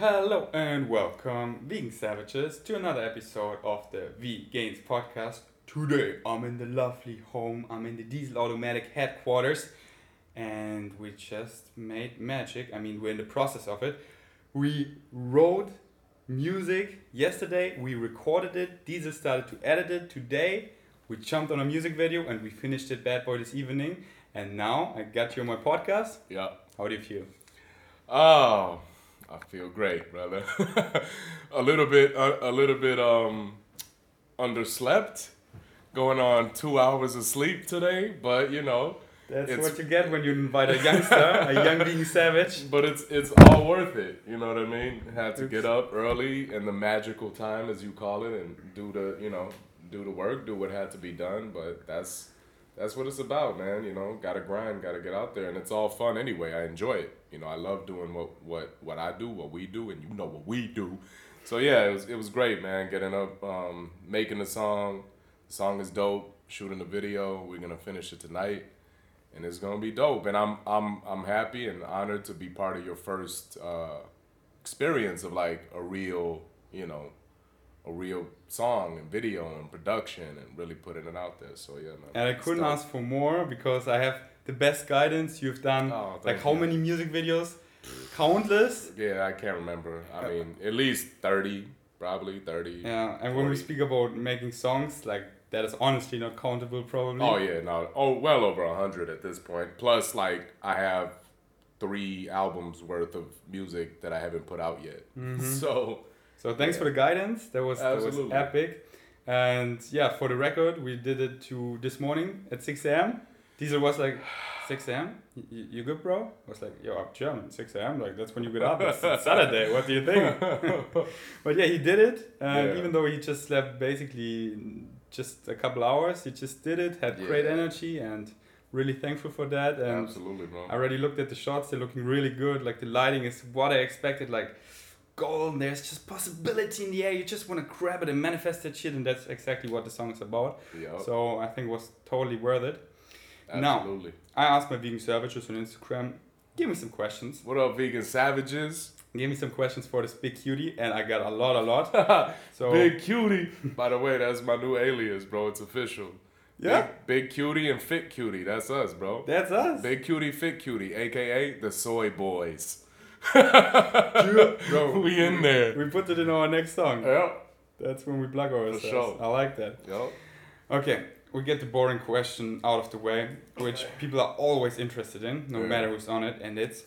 Hello and welcome, vegan savages, to another episode of the V Gains podcast. Today I'm in the lovely home, I'm in the Diesel Automatic headquarters, and we just made magic. I mean, we're in the process of it. We wrote music yesterday, we recorded it, Diesel started to edit it today. We jumped on a music video and we finished it bad boy this evening. And now I got you on my podcast. Yeah. How do you feel? Oh, I feel great, brother. a little bit, a, a little bit um, underslept. Going on two hours of sleep today, but you know. That's what you get when you invite a youngster, a young being savage. But it's it's all worth it. You know what I mean? Had to get up early in the magical time, as you call it, and do the you know do the work, do what had to be done. But that's that's what it's about, man. You know, gotta grind, gotta get out there, and it's all fun anyway. I enjoy it. You know, I love doing what what what I do, what we do, and you know what we do. So yeah, it was it was great, man. Getting up, um, making the song. The song is dope. Shooting the video. We're gonna finish it tonight and it's gonna be dope. And I'm I'm I'm happy and honored to be part of your first uh, experience of like a real, you know, a real song and video and production and really putting it out there. So yeah, man. And I couldn't dope. ask for more because I have the best guidance. You've done Oh, like how you. many music videos? Countless. Yeah, I can't remember. I uh, mean, at least thirty, probably thirty. Yeah, and when we speak about making songs, like that is honestly not countable, probably. Oh yeah, no. Oh, well over a hundred at this point. Plus, like I have three albums worth of music that I haven't put out yet. Mm-hmm. So So thanks for the guidance. That was that was epic. And yeah, for the record, we did it to this morning at 6 a.m. Diesel was like, 6 a.m. You, you good, bro? I was like, yo, I'm German. 6 a.m. Like that's when you get up. It's, it's Saturday. What do you think? but yeah, he did it. And Yeah. even though he just slept basically just a couple hours, he just did it. Had great energy and really thankful for that. And absolutely, bro. I already looked at the shots. They're looking really good. Like the lighting is what I expected. Like golden. There's just possibility in the air. You just want to grab it and manifest that shit, and that's exactly what the song is about. Yep. So I think it was totally worth it. now- Absolutely. I asked my vegan savages on Instagram, give me some questions. What up, vegan savages? Give me some questions for this big cutie, and I got a lot, a lot. So Big cutie. By the way, that's my new alias, bro. It's official. yeah, Big, big cutie and fit cutie. That's us, bro. that's us. Big cutie, fit cutie, aka the soy boys. Bro, we in there. We put it in our next song. Yep. That's when we plug ourselves. sure. I like that. Yep. Okay, we get the boring question out of the way, which people are always interested in, no Yeah. matter who's on it, and it's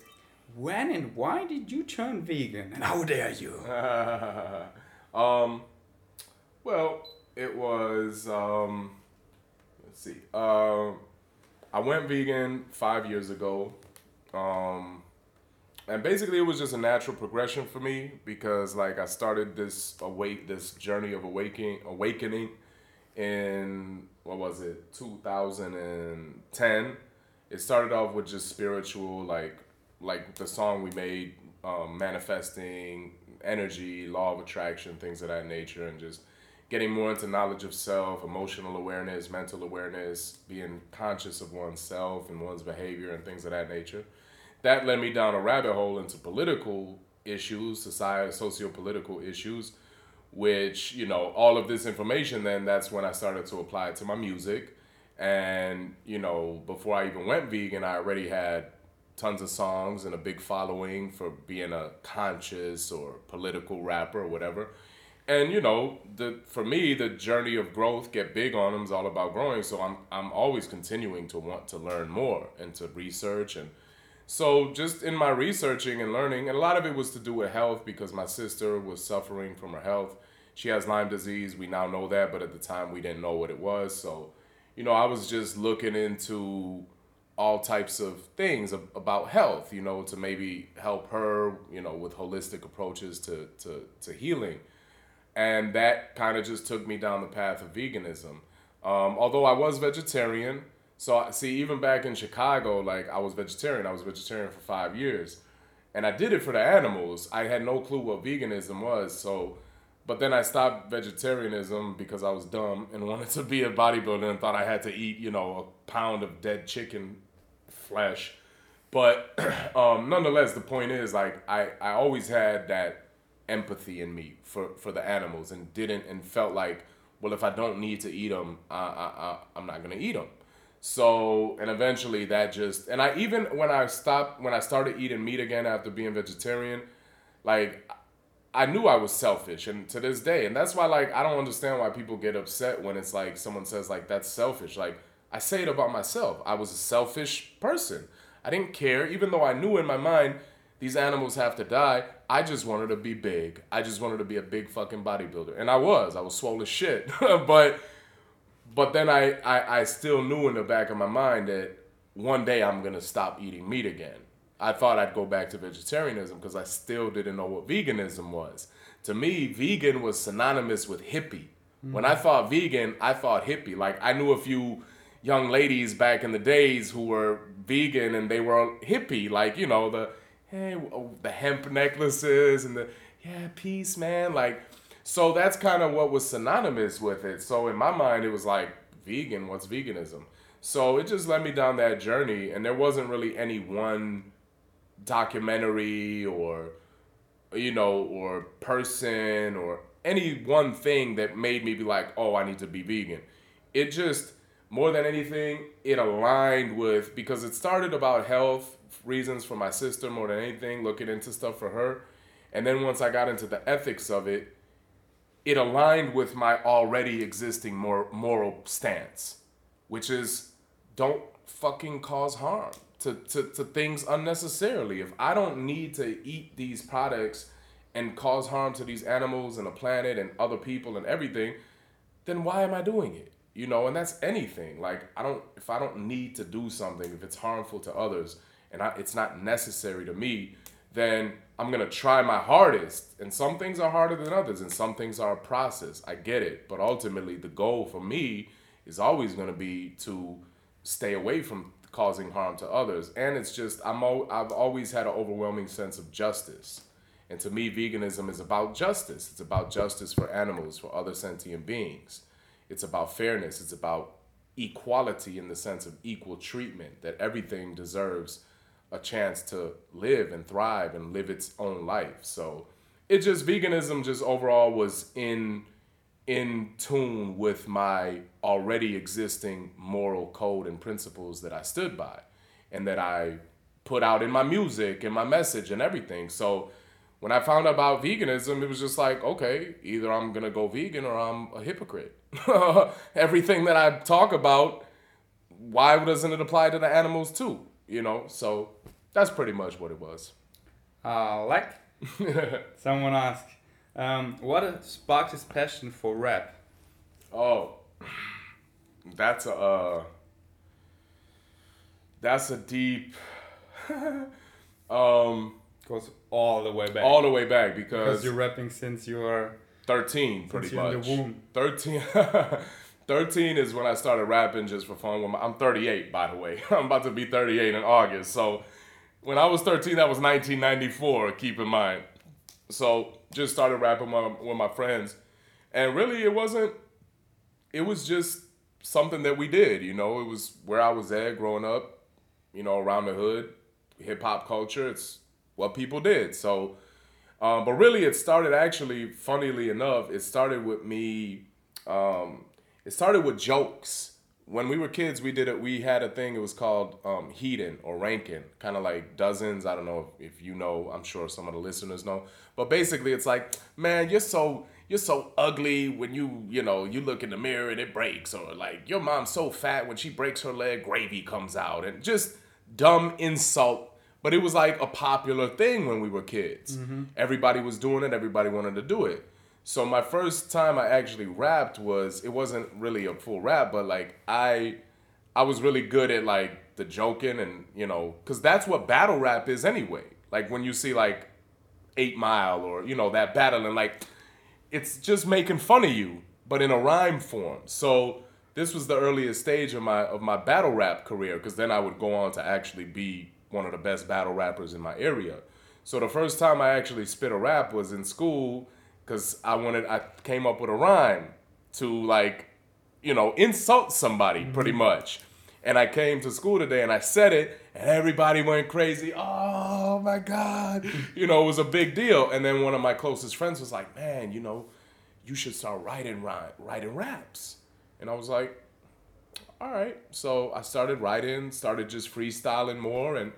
when and why did you turn vegan? And how dare you? um, well, it was. Um, let's see. Um, I went vegan five years ago, um, and basically it was just a natural progression for me because, like, I started this awake this journey of awakening, awakening, in what was it, 2010. It started off with just spiritual, like, like the song we made, um, manifesting energy, law of attraction, things of that nature, and just getting more into knowledge of self, emotional awareness, mental awareness, being conscious of oneself and one's behavior and things of that nature. That led me down a rabbit hole into political issues, society, socio-political issues, which, you know, all of this information, then that's when I started to apply it to my music. And, you know, before I even went vegan, I already had tons of songs and a big following for being a conscious or political rapper or whatever. And you know, the for me, the journey of growth, get big on them is all about growing. So I'm I'm always continuing to want to learn more and to research and so just in my researching and learning, and a lot of it was to do with health because my sister was suffering from her health. She has Lyme disease. We now know that, but at the time we didn't know what it was. So, you know, I was just looking into all types of things about health, you know, to maybe help her, you know, with holistic approaches to to, to healing. And that kind of just took me down the path of veganism. Um, although I was vegetarian, so see, even back in Chicago, like I was vegetarian. I was vegetarian for five years, and I did it for the animals. I had no clue what veganism was. So, but then I stopped vegetarianism because I was dumb and wanted to be a bodybuilder and thought I had to eat, you know, a pound of dead chicken flesh but um, nonetheless, the point is like I I always had that empathy in me for for the animals and didn't and felt like well if I don't need to eat them I I, I I'm not gonna eat them. So and eventually that just and I even when I stopped when I started eating meat again after being vegetarian, like I knew I was selfish and to this day and that's why like I don't understand why people get upset when it's like someone says like that's selfish. Like I say it about myself. I was a selfish person. I didn't care even though I knew in my mind these animals have to die. I just wanted to be big. I just wanted to be a big fucking bodybuilder. And I was. I was swole as shit. but but then I, I, I still knew in the back of my mind that one day I'm gonna stop eating meat again. I thought I'd go back to vegetarianism because I still didn't know what veganism was. To me, vegan was synonymous with hippie. Mm-hmm. When I thought vegan, I thought hippie. Like I knew a few young ladies back in the days who were vegan and they were hippie, like you know the hey the hemp necklaces and the yeah peace man, like so that's kind of what was synonymous with it. So in my mind, it was like vegan. What's veganism? So it just led me down that journey, and there wasn't really any one documentary or you know or person or any one thing that made me be like, oh, I need to be vegan. It just more than anything, it aligned with because it started about health reasons for my sister more than anything, looking into stuff for her. And then once I got into the ethics of it, it aligned with my already existing mor- moral stance, which is don't fucking cause harm to, to, to things unnecessarily. If I don't need to eat these products and cause harm to these animals and the planet and other people and everything, then why am I doing it? You know, and that's anything. Like I don't if I don't need to do something, if it's harmful to others and I, it's not necessary to me, then I'm gonna try my hardest. And some things are harder than others, and some things are a process. I get it, but ultimately, the goal for me is always gonna be to stay away from causing harm to others. And it's just I'm I've always had an overwhelming sense of justice. And to me, veganism is about justice. It's about justice for animals, for other sentient beings. It's about fairness. It's about equality in the sense of equal treatment, that everything deserves a chance to live and thrive and live its own life. So it just veganism just overall was in in tune with my already existing moral code and principles that I stood by and that I put out in my music and my message and everything. So when I found out about veganism, it was just like, okay, either I'm gonna go vegan or I'm a hypocrite. Everything that I talk about, why doesn't it apply to the animals too? You know, so that's pretty much what it was. Uh, like someone asked, um, what sparked his passion for rap? Oh, that's a uh, that's a deep. um, goes all the way back. All the way back because, because you're rapping since you are thirteen, pretty much. Thirteen. 13 is when I started rapping just for fun. I'm 38, by the way. I'm about to be 38 in August. So when I was 13, that was 1994, keep in mind. So just started rapping with, with my friends. And really, it wasn't, it was just something that we did, you know, it was where I was at growing up, you know, around the hood, hip hop culture. It's what people did. So, um, but really, it started actually, funnily enough, it started with me, um, it started with jokes when we were kids, we did it. We had a thing. It was called um, Heaton or ranking, kind of like dozens. I don't know if, if you know. I'm sure some of the listeners know. But basically, it's like, man, you're so you're so ugly when you you know you look in the mirror and it breaks, or like your mom's so fat when she breaks her leg, gravy comes out, and just dumb insult. But it was like a popular thing when we were kids. Mm-hmm. Everybody was doing it. Everybody wanted to do it. So my first time I actually rapped was it wasn't really a full rap, but like I I was really good at like the joking and you know cuz that's what battle rap is anyway. Like when you see like 8 Mile or you know that battling like it's just making fun of you but in a rhyme form. So this was the earliest stage of my of my battle rap career cuz then I would go on to actually be one of the best battle rappers in my area. So the first time I actually spit a rap was in school because I wanted I came up with a rhyme to like you know insult somebody mm-hmm. pretty much And I came to school today and I said it, and everybody went crazy. Oh my God. You know, it was a big deal. And then one of my closest friends was like, man, you know, you should start writing, rhyme, writing raps. And I was like, all right. So I started writing, started just freestyling more. And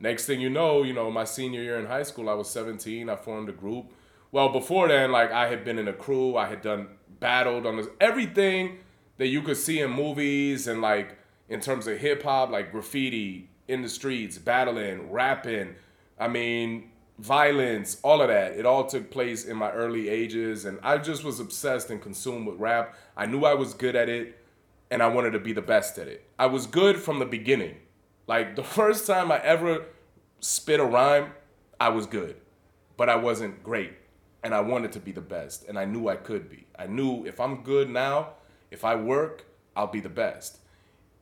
next thing you know, you know, my senior year in high school, I was 17. I formed a group. Well, before then, like I had been in a crew, I had done battled on this, everything that you could see in movies and like in terms of hip hop, like graffiti in the streets, battling, rapping. I mean, violence, all of that. It all took place in my early ages, and I just was obsessed and consumed with rap. I knew I was good at it and I wanted to be the best at it. I was good from the beginning. Like the first time I ever spit a rhyme, I was good, but I wasn't great. And I wanted to be the best, and I knew I could be. I knew if I'm good now, if I work, I'll be the best.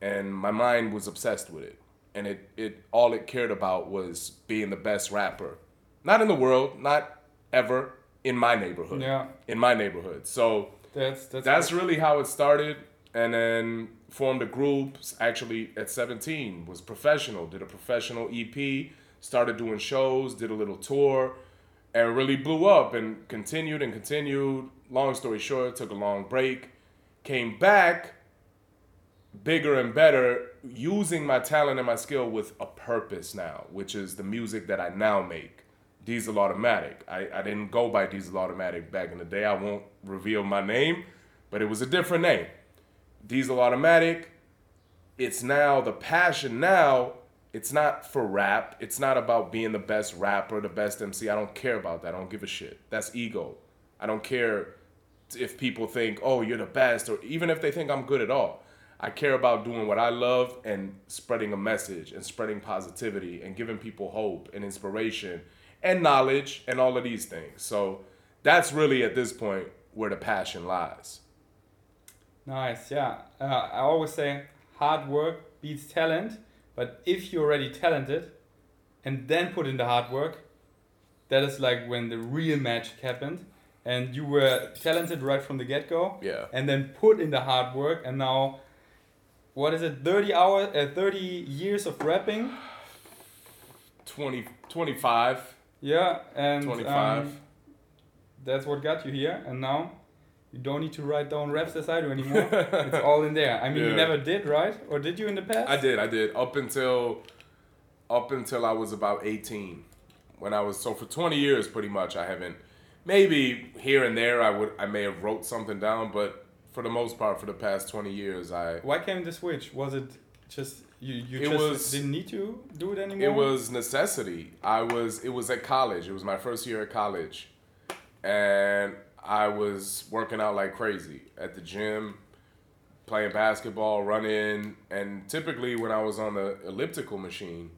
And my mind was obsessed with it. And it, it all it cared about was being the best rapper. Not in the world, not ever, in my neighborhood. Yeah. In my neighborhood. So that's that's, that's really how it started and then formed a group actually at 17 was professional did a professional ep started doing shows did a little tour and really blew up and continued and continued. Long story short took a long break came back bigger and better using my talent and my skill with a purpose now which is the music that i now make diesel automatic. I, I didn't go by diesel automatic back in the day. I won't reveal my name but it was a different name. Diesel Automatic, it's now the passion now. It's not for rap. It's not about being the best rapper, the best MC. I don't care about that. I don't give a shit. That's ego. I don't care if people think, oh, you're the best, or even if they think I'm good at all. I care about doing what I love and spreading a message and spreading positivity and giving people hope and inspiration and knowledge and all of these things. So that's really at this point where the passion lies. Nice, yeah. Uh, I always say hard work beats talent, but if you're already talented and then put in the hard work, that is like when the real magic happened. And you were talented right from the get go. Yeah. And then put in the hard work, and now, what is it? Thirty hours, uh, thirty years of rapping. 20, 25. Yeah, and 25. Um, that's what got you here, and now you don't need to write down raps as I do anymore. it's all in there. I mean, yeah. you never did, right? Or did you in the past? I did. I did up until up until I was about 18. When I was so for 20 years, pretty much, I haven't. Maybe here and there, I would I may have wrote something down, but for the most part, for the past 20 years, I. Why came the switch? Was it just you? You it just was, didn't need to do it anymore. It was necessity. I was. It was at college. It was my first year at college, and I was working out like crazy at the gym, playing basketball, running, and typically when I was on the elliptical machine,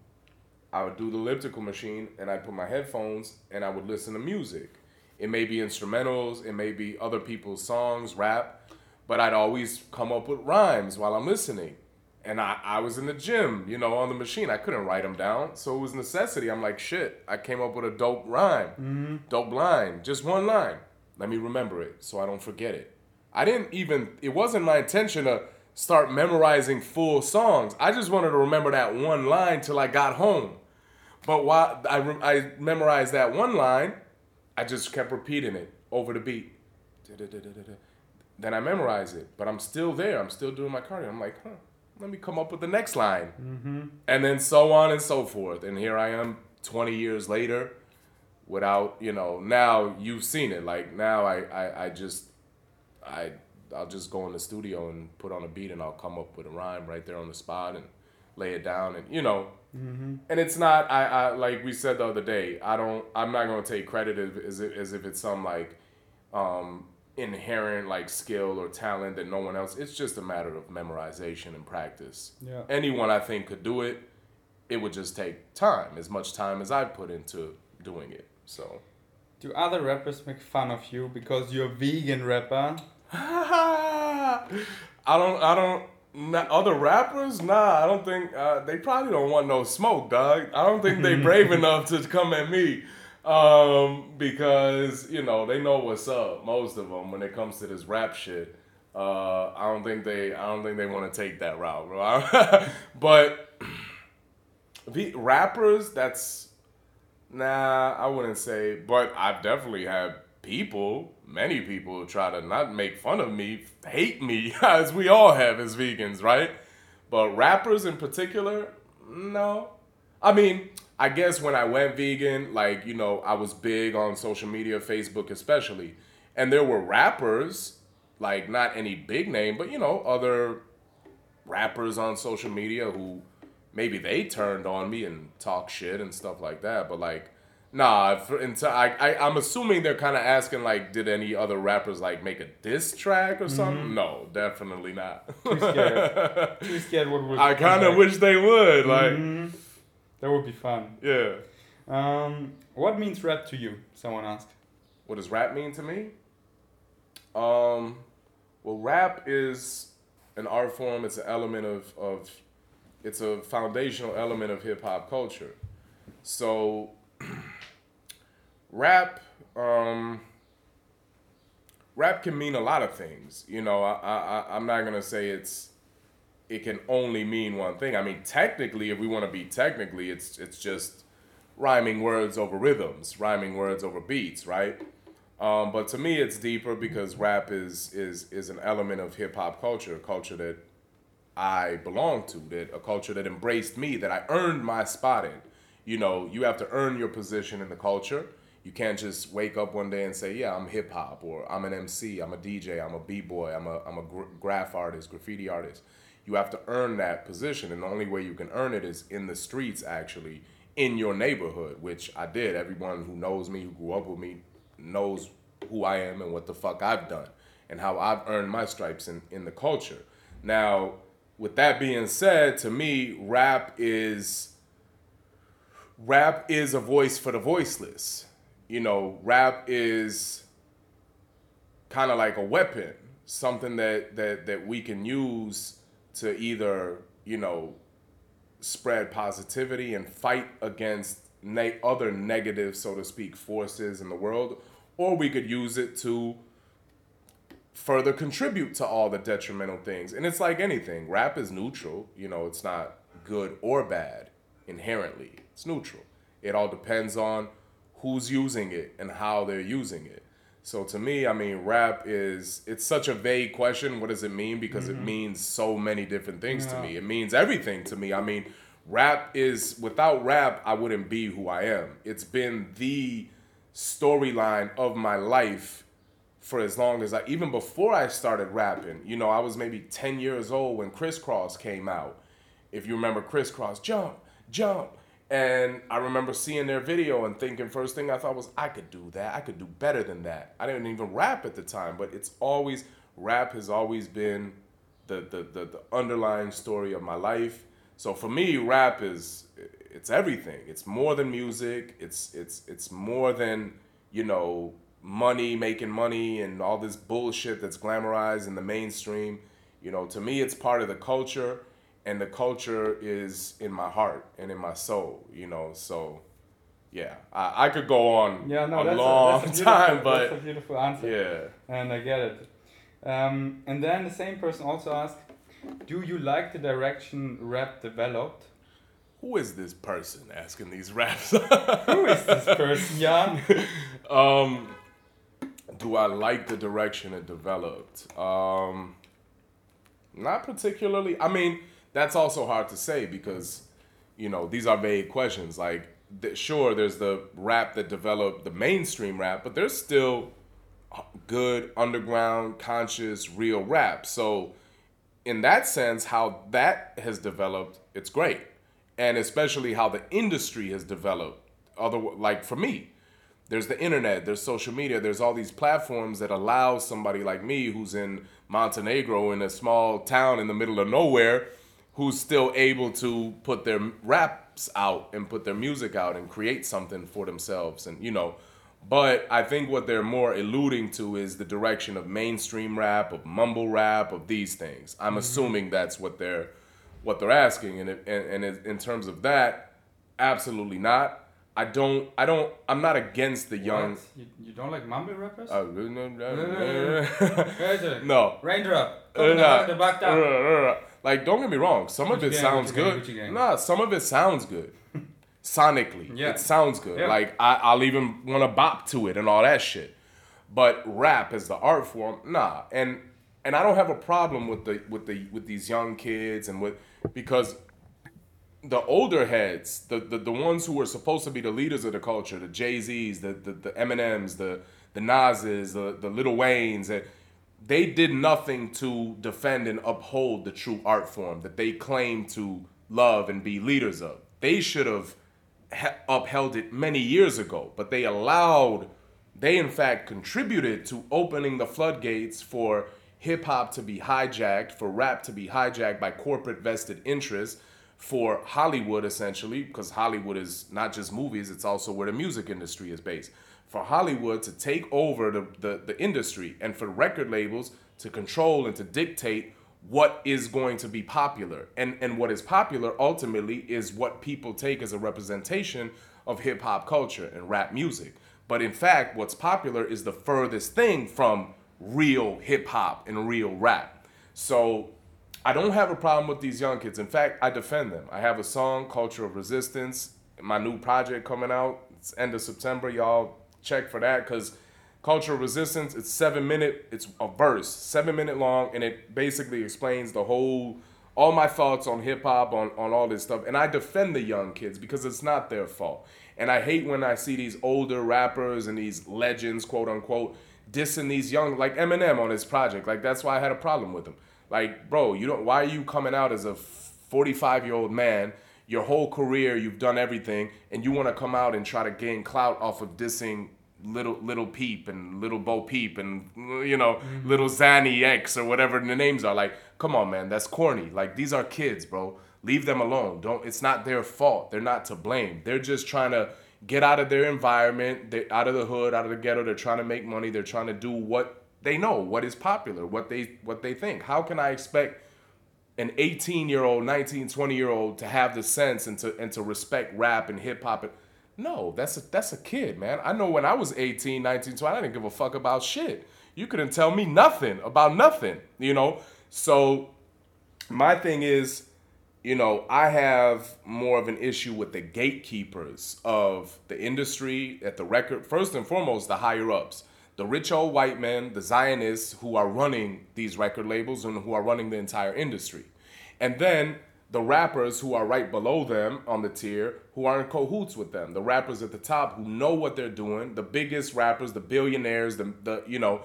I would do the elliptical machine and I'd put my headphones and I would listen to music. It may be instrumentals, it may be other people's songs, rap, but I'd always come up with rhymes while I'm listening. And I, I was in the gym, you know, on the machine. I couldn't write them down. So it was necessity. I'm like, shit, I came up with a dope rhyme, mm-hmm. dope line, just one line. Let me remember it so I don't forget it. I didn't even, it wasn't my intention to start memorizing full songs. I just wanted to remember that one line till I got home. But while I, I memorized that one line, I just kept repeating it over the beat. Then I memorize it, but I'm still there. I'm still doing my cardio. I'm like, huh, let me come up with the next line. Mm-hmm. And then so on and so forth. And here I am 20 years later without you know now you've seen it. Like now I, I i just i i'll just go in the studio and put on a beat and i'll come up with a rhyme right there on the spot and lay it down and you know. Mm-hmm. and it's not I, I like we said the other day i don't i'm not going to take credit as, if, as if it's some like um inherent like skill or talent that no one else it's just a matter of memorization and practice. Yeah. Anyone i think could do it. It would just take time as much time as i put into doing it so. Do other rappers make fun of you because you're a vegan rapper? I don't. I don't. Not, other rappers? Nah, I don't think uh, they probably don't want no smoke, dog. I don't think they brave enough to come at me um, because you know they know what's up. Most of them when it comes to this rap shit. Uh, I don't think they. I don't think they want to take that route, bro. but the rappers, that's nah. I wouldn't say, but I've definitely had people, many people, try to not make fun of me, hate me, as we all have as vegans, right? But rappers in particular, no. I mean, I guess when I went vegan, like you know, I was big on social media, Facebook especially, and there were rappers like not any big name, but you know, other rappers on social media who maybe they turned on me and talk shit and stuff like that. But like, nah, for, into, I, I, I'm assuming they're kind of asking like, did any other rappers like make a diss track or something? Mm-hmm. No, definitely not. Too scared. Too scared what would I kind of wish they would. Like, Mhm. That would be fun. yeah. Um, what means rap to you? Someone asked. What does rap mean to me? Um, well, rap is an art form. It's an element of, of it's a foundational element of hip hop culture. So, rap, um, rap can mean a lot of things. You know, I, I, I'm not gonna say it's, it can only mean one thing. I mean, technically, if we want to be technically, it's it's just rhyming words over rhythms, rhyming words over beats, right? Um, but to me, it's deeper because rap is is is an element of hip hop culture, a culture that I belong to, that a culture that embraced me, that I earned my spot in. You know, you have to earn your position in the culture. You can't just wake up one day and say, "Yeah, I'm hip hop," or "I'm an MC," "I'm a DJ," "I'm a b-boy," "I'm a I'm a gra- graph artist," graffiti artist. You have to earn that position, and the only way you can earn it is in the streets, actually, in your neighborhood, which I did. Everyone who knows me, who grew up with me, knows who I am and what the fuck I've done and how I've earned my stripes in, in the culture. Now, with that being said, to me, rap is rap is a voice for the voiceless. You know, rap is kind of like a weapon, something that that that we can use to either, you know, spread positivity and fight against ne- other negative, so to speak, forces in the world, or we could use it to further contribute to all the detrimental things. And it's like anything, rap is neutral, you know, it's not good or bad inherently. It's neutral. It all depends on who's using it and how they're using it. So to me, I mean, rap is it's such a vague question. What does it mean? Because it mm-hmm. means so many different things to me. It means everything to me. I mean, rap is without rap, I wouldn't be who I am. It's been the storyline of my life for as long as I even before I started rapping. You know, I was maybe 10 years old when Kris Kross came out. If you remember Kris Kross, jump, jump. And I remember seeing their video and thinking first thing I thought was I could do that. I could do better than that. I didn't even rap at the time, but it's always rap has always been the the the, the underlying story of my life. So for me, rap is it's everything. It's more than music. It's it's it's more than, you know, money, making money and all this bullshit that's glamorized in the mainstream. You know, to me it's part of the culture and the culture is in my heart and in my soul, you know. So yeah, I, I could go on Yeah, no, a that's long a, that's a time, that's but a beautiful answer. yeah. And I get it. Um, and then the same person also asked, "Do you like the direction rap developed?" Who is this person asking these raps? Who is this person, Jan? um, do I like the direction it developed? Um, not particularly. I mean, that's also hard to say because, you know, these are vague questions. Like, th- sure, there's the rap that developed the mainstream rap, but there's still good underground, conscious, real rap. So, in that sense, how that has developed, it's great, and especially how the industry has developed. Other like for me, there's the internet, there's social media, there's all these platforms that allow somebody like me who's in Montenegro in a small town in the middle of nowhere who's still able to put their raps out and put their music out and create something for themselves and you know but I think what they're more alluding to is the direction of mainstream rap, of mumble rap, of these things. I'm mm-hmm. assuming that's what they're what they're asking, and it, and, and it- in terms of that, absolutely not. I don't. I don't. I'm not against the young. You, you don't like mumble rappers? Uh, no. Raindrop. Uh, nah. down the back Uh, uh. Like, don't get me wrong. Some of it gang, sounds Gucci gang, good. Gucci gang. Nah, some of it sounds good. Sonically, Yeah. it sounds good. Yeah. Like I, I'll even want to bop to it and all that shit. But rap as the art form, nah. And and I don't have a problem with the with the with these young kids and with because the older heads, the, the the ones who were supposed to be the leaders of the culture, the Jay Z's, the, the the Eminems, the the Nas's, the the Lil Waynes, that they did nothing to defend and uphold the true art form that they claim to love and be leaders of. They should have upheld it many years ago, but they allowed, they in fact contributed to opening the floodgates for hip hop to be hijacked, for rap to be hijacked by corporate vested interests, for Hollywood essentially, because Hollywood is not just movies, it's also where the music industry is based. For Hollywood to take over the, the, the industry and for record labels to control and to dictate what is going to be popular. And and what is popular ultimately is what people take as a representation of hip hop culture and rap music. But in fact, what's popular is the furthest thing from real hip hop and real rap. So I don't have a problem with these young kids. In fact, I defend them. I have a song, Culture of Resistance, my new project coming out. It's end of September. Y'all check for that because Culture of Resistance, it's seven minute, it's a verse, seven minute long, and it basically explains the whole all my thoughts on hip hop, on, on all this stuff. And I defend the young kids because it's not their fault. And I hate when I see these older rappers and these legends, quote unquote, dissing these young like Eminem on his project. Like that's why I had a problem with him. Like, bro, you don't why are you coming out as a 45 year old man? Your whole career, you've done everything, and you want to come out and try to gain clout off of dissing little little Peep and little Bo Peep and you know mm-hmm. little Zanny X or whatever the names are. Like, come on, man, that's corny. Like these are kids, bro. Leave them alone. Don't. It's not their fault. They're not to blame. They're just trying to get out of their environment. They're out of the hood, out of the ghetto. They're trying to make money. They're trying to do what they know, what is popular, what they what they think. How can I expect an 18 year old, 19, 20 year old to have the sense and to and to respect rap and hip hop? No, that's a that's a kid, man. I know when I was 18, 19, 20, I didn't give a fuck about shit. You couldn't tell me nothing about nothing, you know? So my thing is, you know, I have more of an issue with the gatekeepers of the industry at the record. First and foremost, the higher ups, the rich old white men, the Zionists who are running these record labels and who are running the entire industry. And then the rappers who are right below them on the tier who are in cahoots with them. The rappers at the top who know what they're doing, the biggest rappers, the billionaires, the, the you know,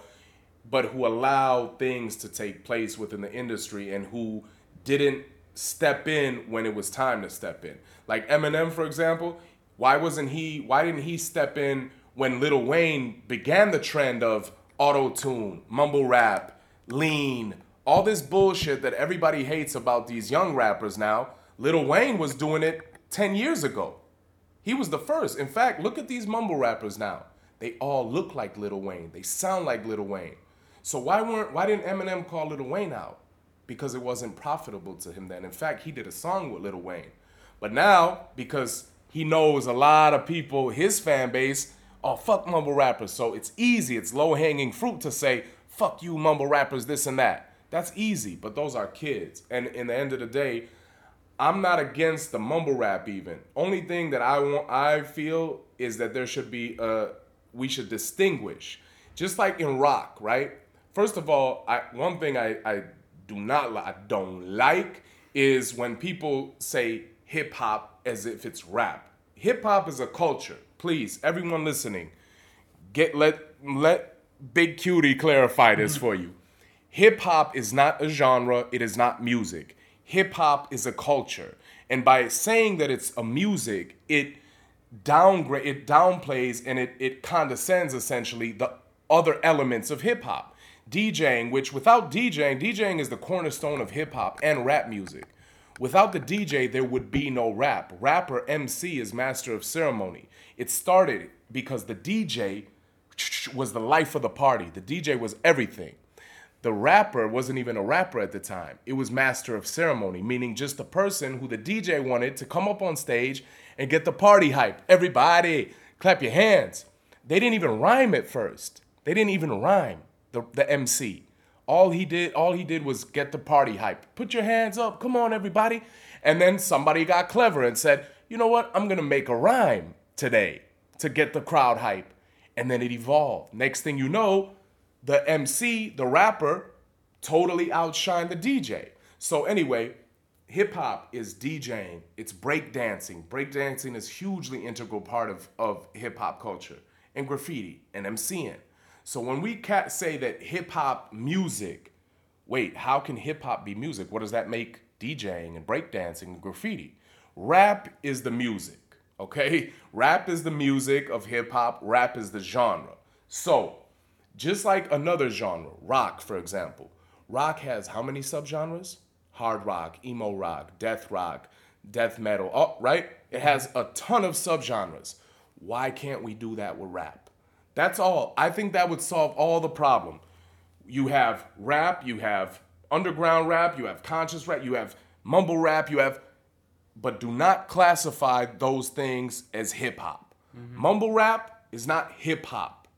but who allow things to take place within the industry and who didn't step in when it was time to step in. Like Eminem, for example, why wasn't he? Why didn't he step in when Lil Wayne began the trend of auto tune, mumble rap, lean, all this bullshit that everybody hates about these young rappers now? Lil Wayne was doing it ten years ago. He was the first. In fact, look at these mumble rappers now. They all look like Lil Wayne. They sound like Lil Wayne. So why weren't why didn't Eminem call Lil Wayne out? Because it wasn't profitable to him then. In fact, he did a song with Lil Wayne. But now, because he knows a lot of people, his fan base, oh fuck mumble rappers. So it's easy, it's low-hanging fruit to say, fuck you mumble rappers, this and that. That's easy, but those are kids. And in the end of the day, I'm not against the mumble rap even. Only thing that I want I feel is that there should be a we should distinguish. Just like in rock, right? First of all, I one thing I, I do not I don't like is when people say hip hop as if it's rap. Hip hop is a culture. Please, everyone listening, get let let Big Cutie clarify this mm-hmm. for you. Hip hop is not a genre, it is not music. Hip hop is a culture. And by saying that it's a music, it downgrade it downplays and it, it condescends essentially the other elements of hip hop. DJing, which without DJing, DJing is the cornerstone of hip hop and rap music. Without the DJ, there would be no rap. Rapper MC is master of ceremony. It started because the DJ was the life of the party. The DJ was everything. the rapper wasn't even a rapper at the time. It was master of ceremony, meaning just the person who the DJ wanted to come up on stage and get the party hype. Everybody, clap your hands. They didn't even rhyme at first. They didn't even rhyme. The, the MC. All he did, all he did was get the party hype. Put your hands up. Come on, everybody. And then somebody got clever and said, you know what? I'm gonna make a rhyme today to get the crowd hype. And then it evolved. Next thing you know, the MC, the rapper, totally outshined the DJ. So anyway, hip hop is DJing, it's breakdancing. Breakdancing is hugely integral part of, of hip hop culture and graffiti and MCing. So when we say that hip hop music, wait, how can hip hop be music? What does that make DJing and breakdancing and graffiti? Rap is the music, okay? Rap is the music of hip hop, rap is the genre. So, just like another genre, rock, for example, rock has how many subgenres? Hard rock, emo rock, death rock, death metal, oh, right? It has a ton of subgenres. Why can't we do that with rap? That's all. I think that would solve all the problem. You have rap, you have underground rap, you have conscious rap, you have mumble rap, you have, but do not classify those things as hip hop. Mm-hmm. Mumble rap is not hip hop.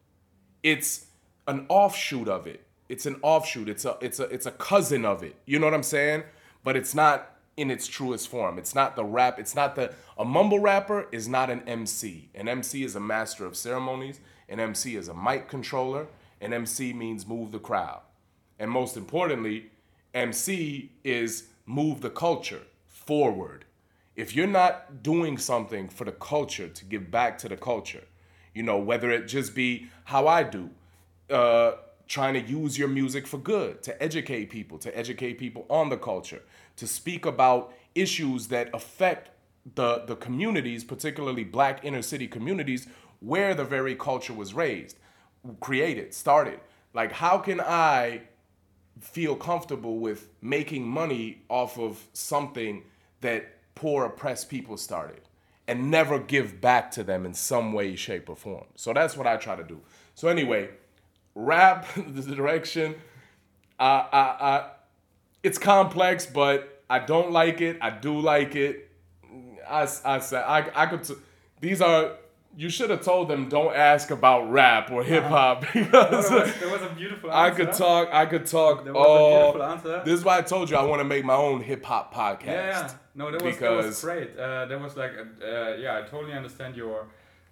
It's an offshoot of it. It's an offshoot. It's a it's a it's a cousin of it. You know what I'm saying? But it's not in its truest form. It's not the rap. It's not the a mumble rapper is not an MC. An MC is a master of ceremonies. An MC is a mic controller. An MC means move the crowd. And most importantly, MC is move the culture forward. If you're not doing something for the culture to give back to the culture, you know, whether it just be how I do, uh, trying to use your music for good, to educate people, to educate people on the culture, to speak about issues that affect the, the communities, particularly black inner city communities, where the very culture was raised, created, started. Like, how can I feel comfortable with making money off of something that poor, oppressed people started and never give back to them in some way, shape, or form? So that's what I try to do. So, anyway, rap, the direction, uh, I, I, it's complex, but I don't like it. I do like it. I, I said I, I could. T- these are you should have told them don't ask about rap or hip hop because no, there, was, there, was, a beautiful answer. I could talk. I could talk. There was all, a beautiful answer. This is why I told you I want to make my own hip hop podcast. Yeah, yeah, no, that was because, that was great. Uh, that was like, uh, yeah, I totally understand your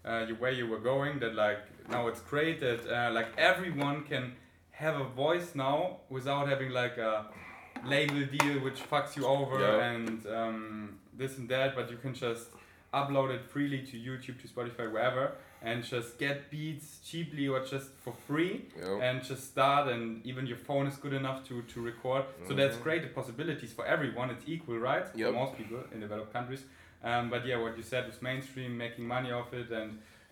uh, your way you were going. That like now it's great that uh, like everyone can have a voice now without having like a label deal which fucks you over yeah. and um, this and that, but you can just upload it freely to YouTube, to Spotify, wherever, and just get beats cheaply or just for free, yep. and just start. And even your phone is good enough to to record. Mm-hmm. So that's great. The possibilities for everyone. It's equal, right? Yep. For most people in developed countries. Um, but yeah, what you said was mainstream, making money off it, and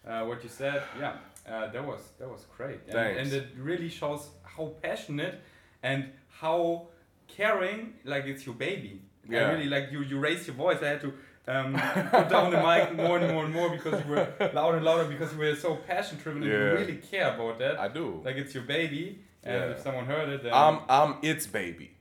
uh, what you said, yeah, uh, that was that was great. And, and it really shows how passionate and how caring, like it's your baby. Yeah. I really like you. You raise your voice. I had to um, put down the mic more and more and more because you were louder and louder because you were so passion driven and yeah. you really care about that. I do. Like it's your baby, and yeah. if someone heard it, then I'm I'm its baby.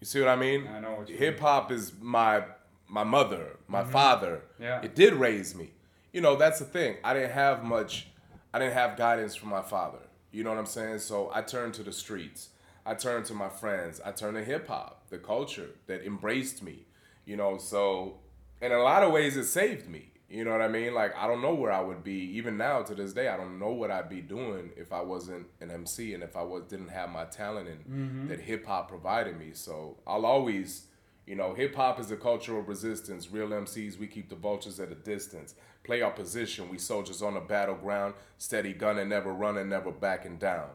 You see what I mean? I know. Hip hop is my my mother, my mm-hmm. father. Yeah. It did raise me. You know that's the thing. I didn't have much. I didn't have guidance from my father. You know what I'm saying? So I turned to the streets. I turned to my friends. I turned to hip hop, the culture that embraced me. You know, so in a lot of ways it saved me. You know what I mean? Like I don't know where I would be even now to this day. I don't know what I'd be doing if I wasn't an MC and if I was didn't have my talent and mm-hmm. that hip hop provided me. So I'll always, you know, hip hop is a cultural resistance. Real MCs, we keep the vultures at a distance. Play our position. We soldiers on the battleground, steady gunning, never running, never backing down.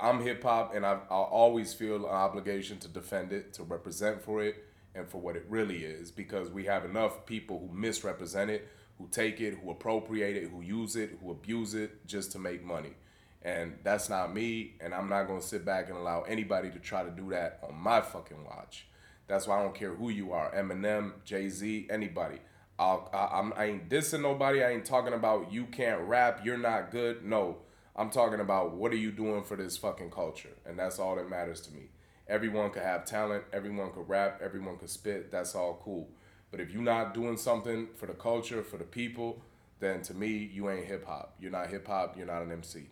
I'm hip hop, and I, I'll always feel an obligation to defend it, to represent for it and for what it really is because we have enough people who misrepresent it, who take it, who appropriate it, who use it, who abuse it just to make money. And that's not me, and I'm not gonna sit back and allow anybody to try to do that on my fucking watch. That's why I don't care who you are, Eminem, Jay Z, anybody. I'll, I, I'm, ain't dissing nobody. I ain't talking about you can't rap, you're not good. No, I'm talking about what are you doing for this fucking culture, and that's all that matters to me. Everyone could have talent, everyone could rap, everyone could spit. That's all cool. But if you're not doing something for the culture, for the people, then to me, you ain't hip hop. You're not hip hop. You're not an MC,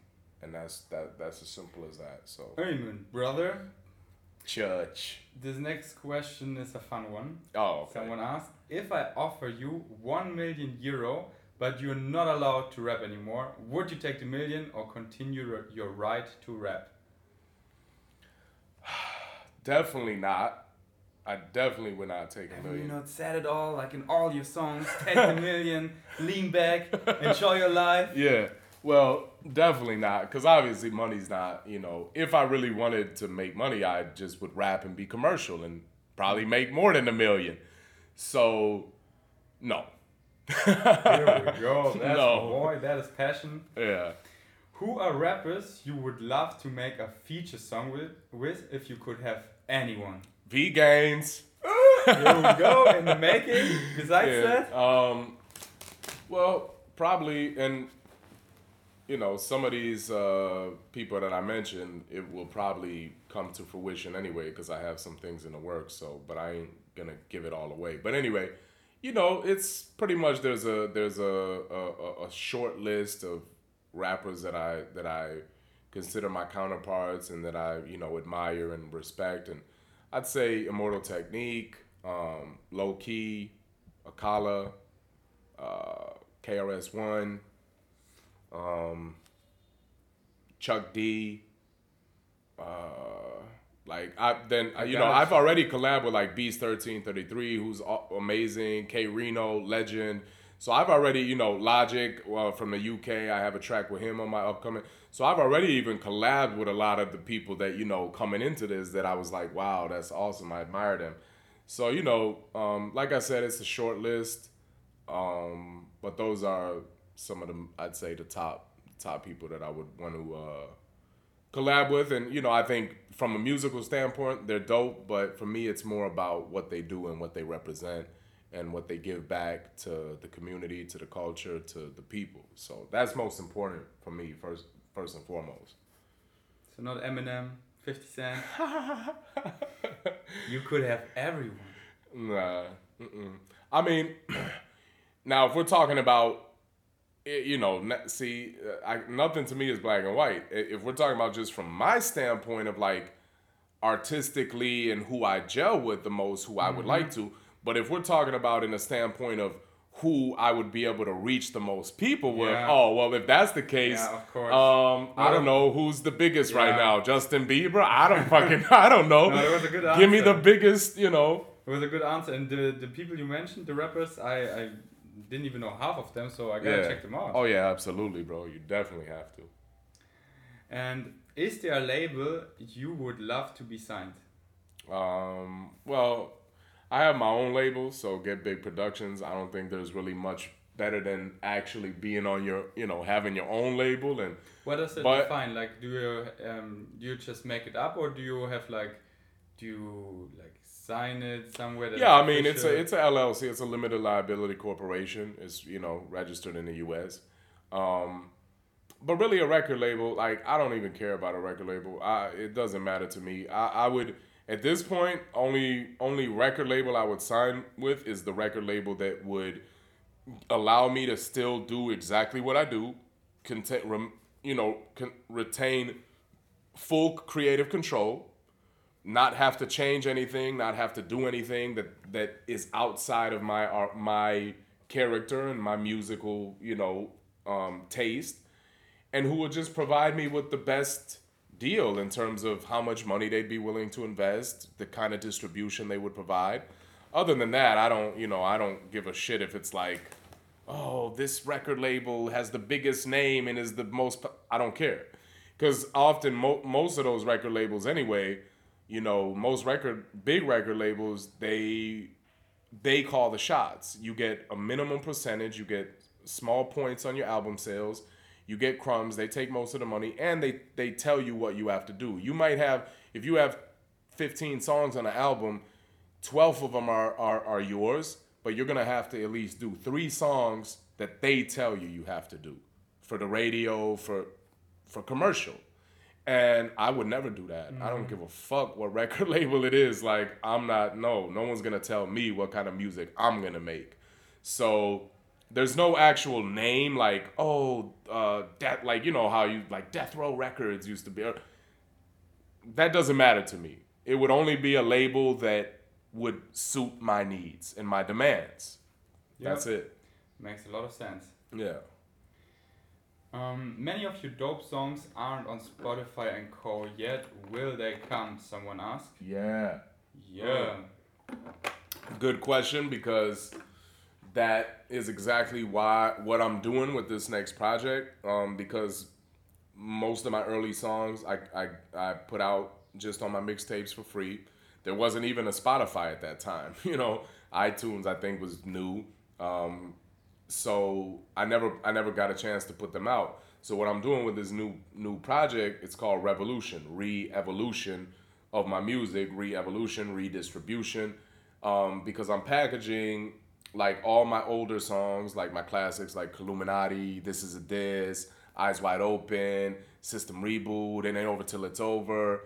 and that's that. That's as simple as that. So. Amen, brother. Church. This next question is a fun one. Oh. Okay. Someone asked if I offer you one million euro, but you're not allowed to rap anymore. Would you take the million or continue your right to rap? Definitely not. I definitely would not take a Have million. you not said it all, like in all your songs? Take a million, lean back, enjoy your life. Yeah. Well, definitely not, because obviously money's not. You know, if I really wanted to make money, I just would rap and be commercial and probably make more than a million. So, no. Here we go. That's No. boy, that is passion. Yeah. Who are rappers you would love to make a feature song with, with if you could have anyone? V Gains. Here we go in the making. Besides that, Um, well, probably, and you know, some of these uh, people that I mentioned, it will probably come to fruition anyway because I have some things in the works. So, but I ain't gonna give it all away. But anyway, you know, it's pretty much there's a there's a a, a short list of rappers that I that I consider my counterparts and that I you know admire and respect and I'd say Immortal Technique, um, Lowkey, Akala, uh, KRS One, um, Chuck D. Uh, like I then uh, you know I've already collabed with like Beast thirteen thirty three, who's amazing. K-Rino, legend. So I've already you know Logic uh, from the UK. I have a track with him on my upcoming. So I've already even collabed with a lot of the people that you know coming into this that I was like, wow, that's awesome. I admire them. So you know, um, like I said, it's a short list, um, but those are some of them. I'd say the top top people that I would want to uh, collab with, and you know, I think from a musical standpoint, they're dope. But for me, it's more about what they do and what they represent, and what they give back to the community, to the culture, to the people. So that's most important for me first, first and foremost. so not Eminem, 50 Cent. you could have everyone. Nah. Mm-mm. I mean, now if we're talking about, you know, see, uh, I, nothing to me is black and white. If we're talking about just from my standpoint of like artistically and who I gel with the most, who I would like to, but if we're talking about in a standpoint of who I would be able to reach the most people with, Yeah. oh well, if that's the case, Yeah, of course. um, I No. don't know who's the biggest right now. Justin Bieber? I don't fucking, I don't know. No, that was a good Give me the biggest, you know. It was a good answer. And the, the people you mentioned, the rappers, I, I didn't even know half of them, so I gotta check them out. Oh yeah, absolutely, bro. You definitely have to. And is there a label you would love to be signed? Um, well, I have my own label, so Get Big Productions. I don't think there's really much better than actually being on your, you know, having your own label and What does it But- define? Like, do you um, do you just make it up, or do you have like, do you like sign it somewhere? That yeah, I mean it's a it's a LLC. It's a limited liability corporation. It's you know registered in the U.S. Um, but really, a record label like I don't even care about a record label. I it doesn't matter to me. I, I would at this point only only record label I would sign with is the record label that would allow me to still do exactly what I do, contain, rem, you know, con, retain full creative control, not have to change anything, not have to do anything that that is outside of my art, my character and my musical, you know, um, taste, and who would just provide me with the best deal in terms of how much money they'd be willing to invest, the kind of distribution they would provide. Other than that, I don't, you know, I don't give a shit if it's like, oh, this record label has the biggest name and is the most. po-" I don't care, because often mo- most of those record labels, anyway, you know, most record big record labels, they they call the shots. You get a minimum percentage, you get small points on your album sales, you get crumbs, they take most of the money, and they, they tell you what you have to do. You might have, if you have 15 songs on an album, 12 of them are, are, are yours, but you're gonna have to at least do three songs that they tell you you have to do for the radio, for for commercial. And I would never do that. I don't mm-hmm. give a fuck what record label it is. Like, I'm not, no, no one's gonna tell me what kind of music I'm gonna make. So there's no actual name like, oh, uh, death, like, you know how you, like, Death Row Records used to be. That doesn't matter to me. It would only be a label that would suit my needs and my demands. That's it. Makes a lot of sense. Yeah. Um, many of your dope songs aren't on Spotify and Co. yet. Will they come? Someone asked. Yeah. Yeah. Good question because that is exactly why what I'm doing with this next project. Um, because most of my early songs I, I I put out just on my mixtapes for free. There wasn't even a Spotify at that time. You know, iTunes I think was new. Um, so I never I never got a chance to put them out. So what I'm doing with this new new project, it's called Revolution, re-evolution of my music, re-evolution, redistribution, um, because I'm packaging like all my older songs, like my classics, like Illuminati, This Is a This, Eyes Wide Open, System Reboot, and then Over Till It's Over.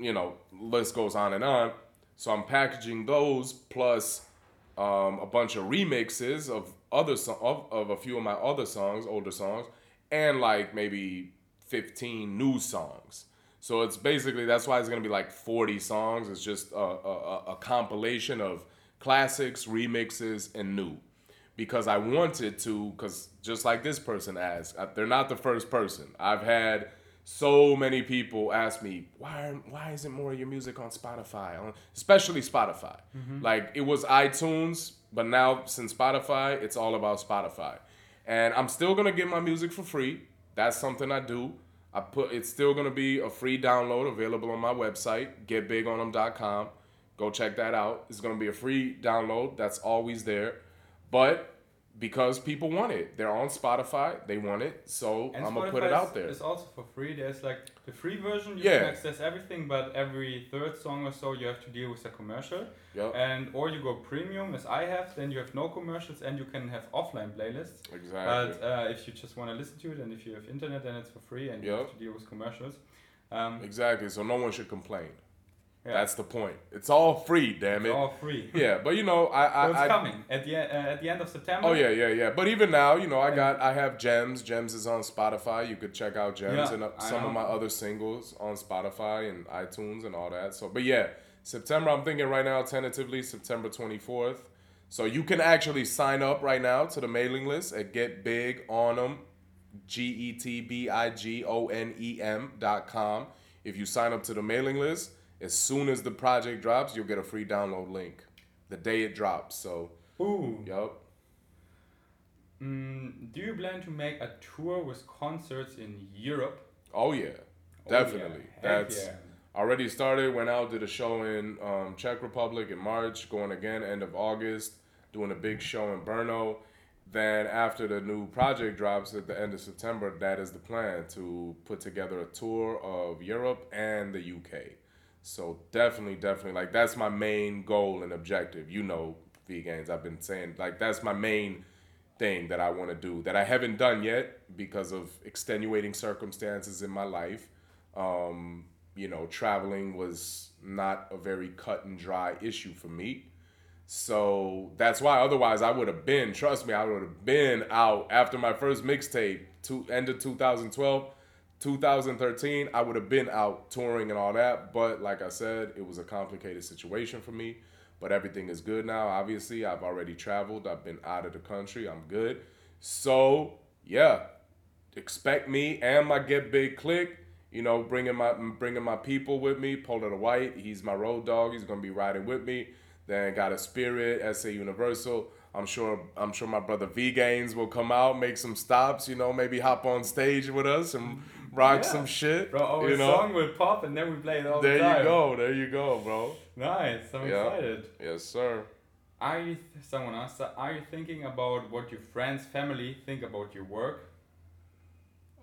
You know, list goes on and on. So I'm packaging those plus um, a bunch of remixes of other so- of, of a few of my other songs, older songs, and like maybe 15 new songs. So it's basically that's why it's gonna be like 40 songs. It's just a, a- a compilation of classics, remixes, and new. Because I wanted to, because just like this person asked, they're not the first person. I've had so many people ask me why why isn't more of your music on Spotify, especially Spotify. Mm-hmm. Like it was iTunes, but now since Spotify, it's all about Spotify. And I'm still gonna get my music for free. That's something I do. I put it's still gonna be a free download available on my website, getbigonem.com. Go check that out. It's gonna be a free download. That's always there. But because people want it, they're on Spotify. They want it, so And I'm gonna put it out there. It's also for free. There's like the free version, you Yeah. can access everything, but every third song or so you have to deal with a commercial. Yep. And or you go premium, as I have, then you have no commercials and you can have offline playlists. Exactly. But uh, if you just want to listen to it and if you have internet, then it's for free and you have to deal with commercials. Um, exactly. So no one should complain. Yeah, That's the point. It's all free, damn it's it. all free. Yeah, but you know, I, I, So it's I coming at the uh, at the end of September. Oh yeah, yeah, yeah. But even now, you know, I got I have Gems. Gems is on Spotify. You could check out Gems Yeah, and uh, some of my other singles on Spotify and iTunes and all that. So, but yeah, September. I'm thinking right now, tentatively September 24th. So you can actually sign up right now to the mailing list at Get Big on them, G E T B I G O N E M dot com. If you sign up to the mailing list, as soon as the project drops, you'll get a free download link the day it drops. So, Ooh. yup. Mm, do you plan to make a tour with concerts in Europe? Oh yeah, Oh, definitely. yeah. That's yeah. already started. Went out, did a show in um, Czech Republic in March. Going again end of August. Doing a big show in Brno. Then after the new project drops at the end of September, that is the plan to put together a tour of Europe and the UK. So definitely, definitely, like that's my main goal and objective. You know, vegans. I've been saying like that's my main thing that I want to do that I haven't done yet because of extenuating circumstances in my life. Um, you know, traveling was not a very cut and dry issue for me. So that's why otherwise I would have been, trust me, I would have been out after my first mixtape, to end of 2012, 2013, I would have been out touring and all that. But like I said, it was a complicated situation for me. But everything is good now. Obviously, I've already traveled. I've been out of the country. I'm good. So yeah, expect me and my Get Big click. You know, bringing my bringing my people with me. Polar the White, he's my road dog. He's gonna be riding with me. Then got a Spirit, SA Universal. I'm sure I'm sure my brother V Gaines will come out, make some stops. You know, maybe hop on stage with us and rock Yeah. some shit. Bro, our you know, song will pop and then we play it all there the time. There you go, there you go, bro. Nice, I'm Yeah. excited. Yes, sir. Are you, th- someone asked, are you thinking about what your friends, family think about your work?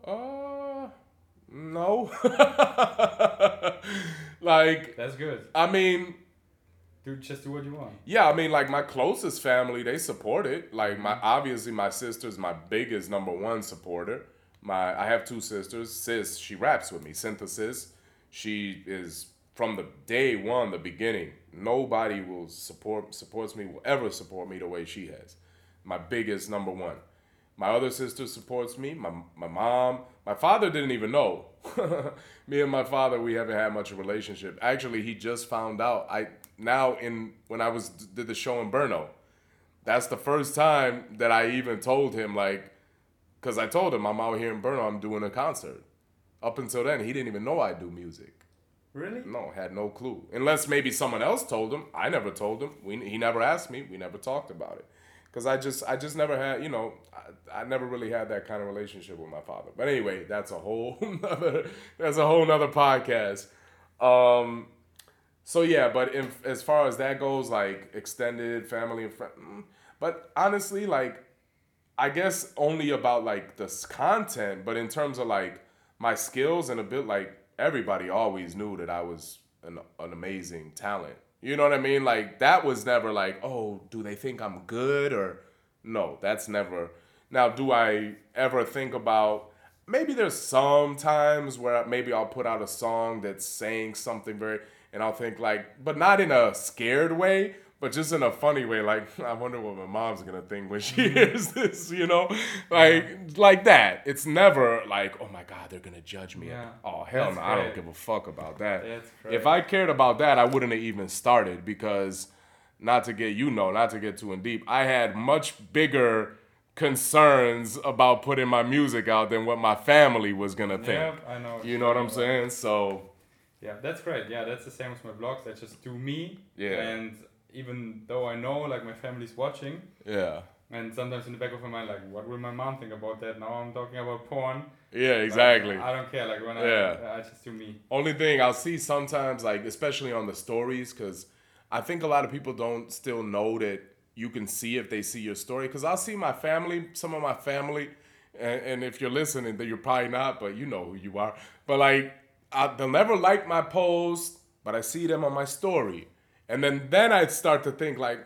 Uh, no. like, That's good. I mean, Do just do what you want. Yeah, I mean, like my closest family, they support it. Like my obviously my sister's my biggest number one supporter. My I have two sisters. Sis, she raps with me. Synthesis. She is from the day one, the beginning. Nobody will support supports me will ever support me the way she has. My biggest number one. My other sister supports me. My my mom. My father didn't even know. me and my father, we haven't had much of a relationship. Actually, he just found out. I now in when I was did the show in Brno. That's the first time that I even told him like, because I told him I'm out here in Brno. I'm doing a concert. Up until then, he didn't even know I do music. Really? No, had no clue. Unless maybe someone else told him. I never told him. We, he never asked me. We never talked about it. Cause I just I just never had you know I, I never really had that kind of relationship with my father. But anyway, that's a whole nother that's a whole nother podcast. Um, so yeah, but if, as far as that goes, like extended family and friends, mm, but honestly, like I guess only about like this content, but in terms of like my skills and a bit like everybody always knew that I was an, an amazing talent. You know what I mean? Like that was never like, oh, do they think I'm good or no, that's never. Now, do I ever think about maybe there's some times where maybe I'll put out a song that's saying something very and I'll think like but not in a scared way, but just in a funny way like I wonder what my mom's to think when she mm-hmm. hears this, you know? Like like that. It's never like, "Oh my god, they're to judge me." Yeah. Oh, hell That's no. I don't give a fuck about that. If. I cared about that, I wouldn't have even started because not to get you know, not to get too in deep, I had much bigger concerns about putting my music out than what my family was gonna think. Yeah, I know. You know what I'm saying? So Yeah, that's great. Yeah, that's the same with my vlogs. I just do me. Yeah. And even though I know like my family's watching, yeah. and sometimes in the back of my mind, like, what will my mom think about that? Now I'm talking about porn. Yeah, exactly. I don't care. Like when Yeah. I, I just do me. Only thing I'll see sometimes, like especially on the stories, because I think a lot of people don't still know that you can see if they see your story. Because I'll see my family, some of my family, and, and if you're listening, then you're probably not, but you know who you are. But like, I, they'll never like my post, but I see them on my story, and then then I start to think like,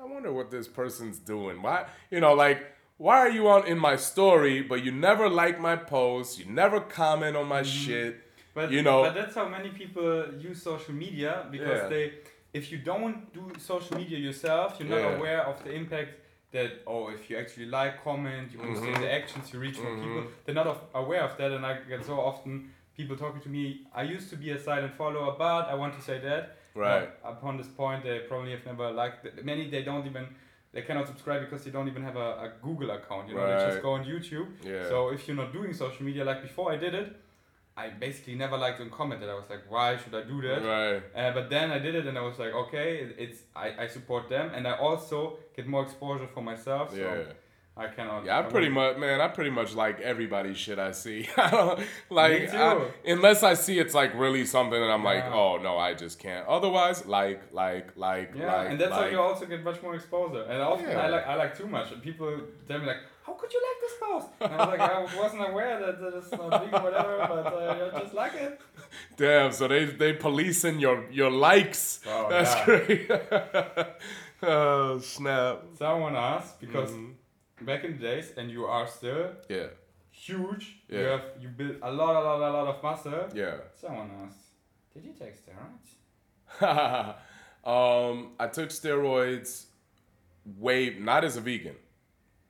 I wonder what this person's doing. Why, you know, like. Why are you on in my story, but you never like my post? You never comment on my shit. But You know- but that's how many people use social media because Yeah. they, if you don't do social media yourself, you're not Yeah. aware of the impact that oh, if you actually like, comment, you post Mhm. the actions, you reach more people. Mhm. They're not aware of that, and I get so often people talking to me. I used to be a silent follower, but I want to say that. Right. But upon this point, they probably have never liked. it. Many they don't even. They cannot subscribe because they don't even have a, a Google account. You know, they just go on YouTube. Yeah. So if you're not doing social media, like before I did it, I basically never liked and commented. I was like, why should I do that? Right. Uh, but then I did it, and I was like, okay, it- it's I, I support them, and I also get more exposure for myself. So Yeah. I cannot. Yeah, I pretty much, man, I pretty much like everybody's shit I see. I don't, like, too. I- unless I see it's like really something that I'm like, oh no, I just can't. Otherwise, like, like, like, Yeah, like, and that's how you also get much more exposure. And often Yeah. I like I like too much, and people tell me like, "How could you like this post?" And I was like, "I wasn't aware that that it's not big or whatever, but uh, I just like it." damn. So they they policing your your likes. Wow, that's yeah. great. oh snap. Someone asked because Mhm. Back in the days, and you are still Yeah, huge. You have you built a lot, a lot, a lot of muscle. yeah. Someone asked, "Did you take steroids?" um, I took steroids way not as a vegan.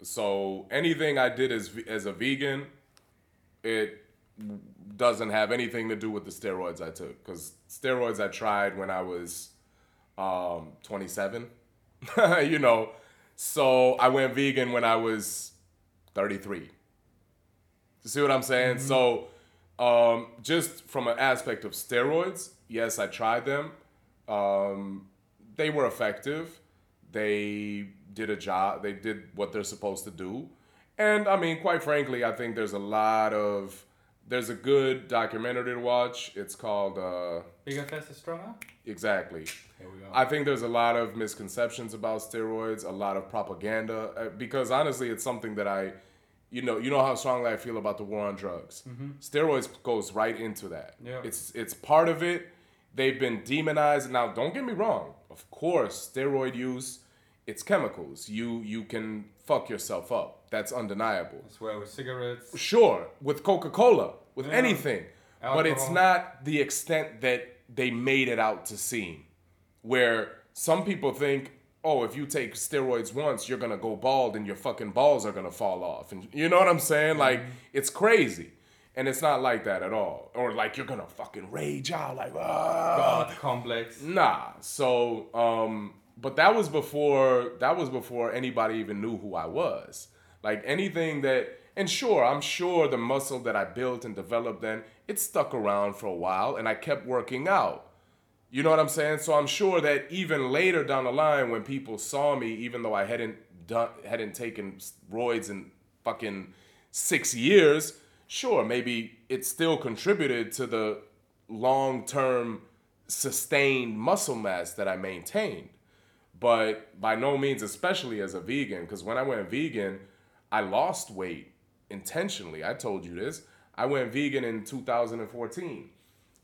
So anything I did as as a vegan, it doesn't have anything to do with the steroids I took because steroids I tried when I was um, 27. you know, so I went vegan when I was 33. You see what I'm saying? So, um, just from an aspect of steroids, yes, I tried them. Um, they were effective. They did a job. They did what they're supposed to do. And I mean, quite frankly, I think there's a lot of there's a good documentary to watch. It's called uh, Bigger, faster, stronger. exactly. Here we go. I think there's a lot of misconceptions about steroids, a lot of propaganda, uh, because honestly, it's something that I, you know, you know how strongly I feel about the war on drugs. Steroids goes right into that. Yeah. It's it's part of it. They've been demonized. Now, don't get me wrong. Of course, steroid use it's chemicals. You you can fuck yourself up. That's undeniable. As well with cigarettes. Sure, with Coca Cola, with Yeah. anything, but it's not the extent that they made it out to seem. Where some people think, oh, if you take steroids once, you're gonna go bald and your fucking balls are gonna fall off, and you know what I'm saying? Like it's crazy, and it's not like that at all. Or like you're gonna fucking rage out, like ah. God complex. Nah. So, um, but that was before that was before anybody even knew who I was. Like anything that, and sure, I'm sure the muscle that I built and developed then it stuck around for a while, and I kept working out. You know what I'm saying? So I'm sure that even later down the line, when people saw me, even though I hadn't done, hadn't taken roids in fucking six years, sure, maybe it still contributed to the long-term sustained muscle mass that I maintained. But by no means, especially as a vegan, because when I went vegan, I lost weight intentionally. I told you this. I went vegan in 2014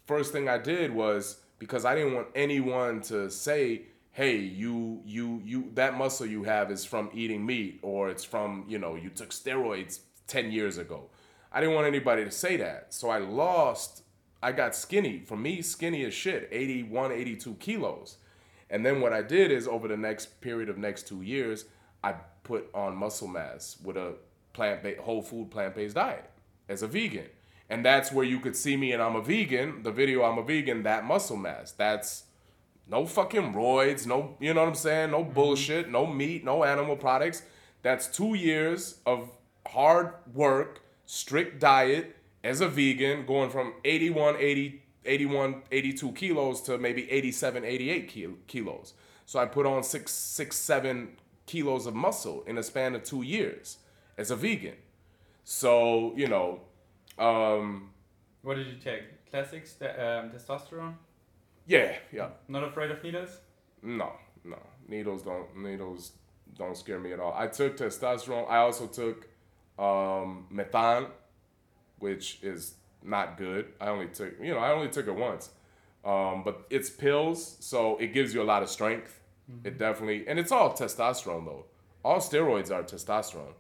first thing I did was because I didn't want anyone to say, "Hey, you you you that muscle you have is from eating meat or it's from, you know, you took steroids 10 years ago." I didn't want anybody to say that. So I lost I got skinny. For me, skinny as shit, 81, 82 kilos. And then what I did is over the next period of next 2 years, I put on muscle mass with a plant-based whole food plant-based diet as a vegan. And that's where you could see me and I'm a vegan, the video I'm a vegan, that muscle mass. That's no fucking roids, no, you know what I'm saying? No mm-hmm. bullshit, no meat, no animal products. That's two years of hard work, strict diet as a vegan, going from 81, 80, 81, 82 kilos to maybe 87, 88 kilos. So I put on six, six, seven kilos of muscle in a span of two years as a vegan. So, you know, um, What did you take? Classics, st- um, testosterone? yeah, yeah. Not afraid of needles? No, no. Needles don't needles don't scare me at all. I took testosterone. I also took um, methan, which is not good. I only took you know I only took it once, um, but it's pills, so it gives you a lot of strength. It definitely and it's all testosterone though. All steroids are testosterone.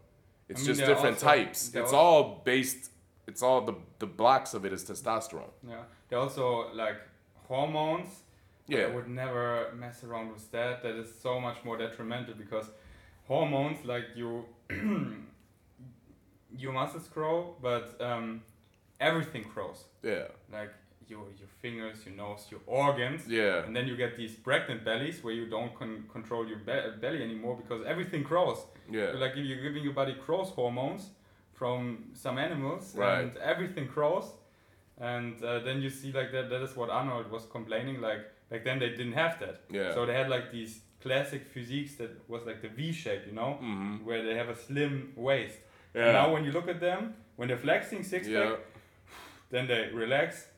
It's I mean, just different also- types. It's all based. It's all the the blocks of it is testosterone. Yeah. They're also like hormones. Yeah. I would never mess around with that. That is so much more detrimental because hormones, like you, your muscles grow, but um, everything grows. Yeah. Like your your fingers, your nose, your organs. Yeah. And then you get these pregnant bellies where you don't con- control your be- belly anymore because everything grows. Yeah. Like if you're giving your body growth hormones from some animals, Right. and everything grows. And uh, then you see like that. That is what Arnold was complaining. Like back then they didn't have that. Yeah. So they had like these classic physiques that was like the V shape, you know, Mhm. where they have a slim waist. Yeah. And now when you look at them, when they're flexing six Yeah. pack, then they relax.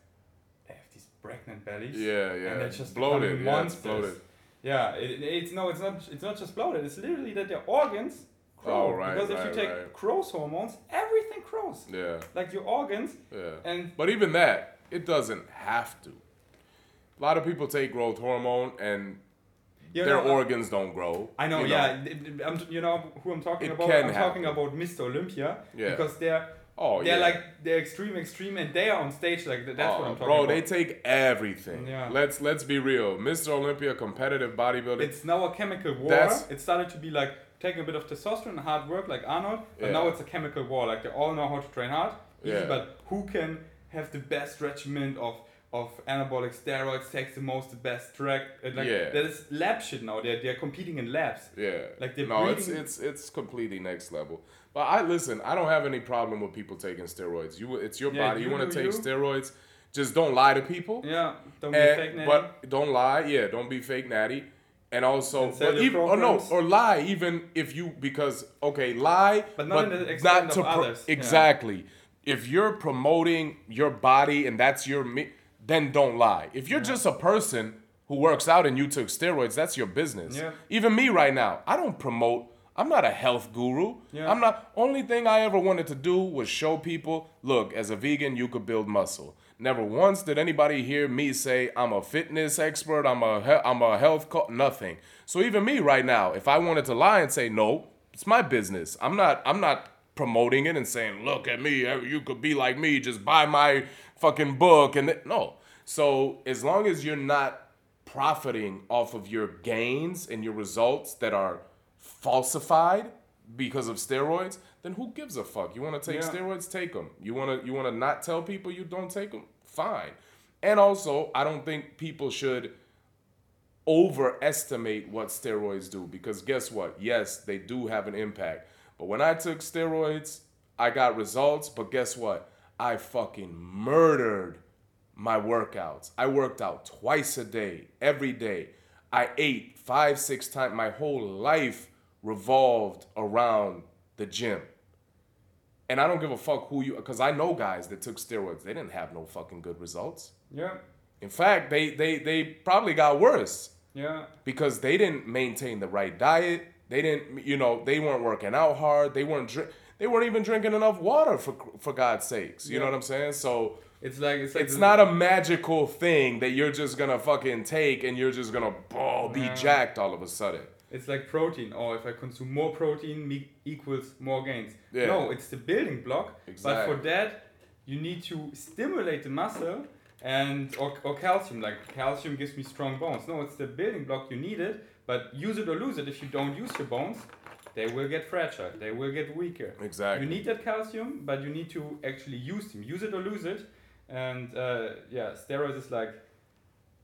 They have these pregnant bellies. Yeah, yeah. And they're just bloated. Yeah, it's monsters. bloated. Yeah, it, it's no, it's not. It's not just bloated. It's literally that their organs grow. Oh, right, because if right, you take right. growth hormones, everything grows. Yeah, Like your organs, yeah. and But even that, it doesn't have to. A lot of people take growth hormone and you their know, organs don't grow. I know, you yeah. it- it- I'm, you know who I'm talking It about? can I'm talking about Mr. Olympia. Yeah. Because they're Oh, they're yeah. like they're extreme, extreme, and they are on stage like. That's Oh, what I'm oh, talking bro, about. Bro, they take everything. Yeah. Let's let's be real. Mr. Olympia, competitive bodybuilding. it's now a chemical war. That's- it started to be like taking a bit of testosterone and hard work like Arnold, but Yeah. now it's a chemical war. Like they all know how to train hard, easy, Yeah. but who can have the best regimen of of anabolic steroids, takes the most, the best track. Uh, like Yeah. that is lab shit now. They're they're competing in labs. yeah. like they're no, it's breeding- it's it's completely next level. But I listen. I don't have any problem with people taking steroids. You, it's your Yeah, body. You, you want to take you. steroids. Just don't lie to people. Yeah, don't be eh, fake natty. but don't lie. Yeah, don't be fake natty. And also, And but even, or no, or lie even if you because okay, lie, But not in the extent of others, yeah. exactly. If you're promoting your body and that's your me, then don't lie. If you're just a person who works out and you took steroids, that's your business. Yeah. Even me right now, I don't promote. I'm not a health guru. Yeah. I'm not. Only thing I ever wanted to do was show people, look, as a vegan, you could build muscle. Never once did anybody hear me say I'm a fitness expert. I'm a he- I'm a health co- nothing. So even me right now, if I wanted to lie and say no, it's my business. I'm not. I'm not promoting it and saying, look at me, you could be like me. Just buy my fucking book and th- no. So as long as you're not profiting off of your gains and your results that are falsified because of steroids, then who gives a fuck? You want to take Yeah. steroids, take them. You want to you want to not tell people you don't take them, fine. And also, I don't think people should overestimate what steroids do because guess what? Yes, they do have an impact. But when I took steroids, I got results, but guess what? I fucking murdered my workouts. I worked out twice a day, every day. I ate five, six times. My whole life revolved around the gym. And I don't give a fuck who you, because I know guys that took steroids. They didn't have no fucking good results. Yeah. In fact, they they they probably got worse Yeah. because they didn't maintain the right diet. They didn't, you know, they weren't working out hard. They weren't drink. They weren't even drinking enough water for for God's sakes. You know what I'm saying? So It's like it's like it's not a magical thing that you're just gonna fucking take and you're just gonna ball be Yeah. jacked all of a sudden. It's like protein. or if I consume more protein, me equals more gains. Yeah. No, it's the building block. But for that, you need to stimulate the muscle and or, or calcium. Like calcium gives me strong bones. No, it's the building block. You need it, but use it or lose it. If you don't use your bones, they will get fragile. They will get weaker. Exactly. You need that calcium, but you need to actually use them. Use it or lose it. And uh, yeah, steroids is like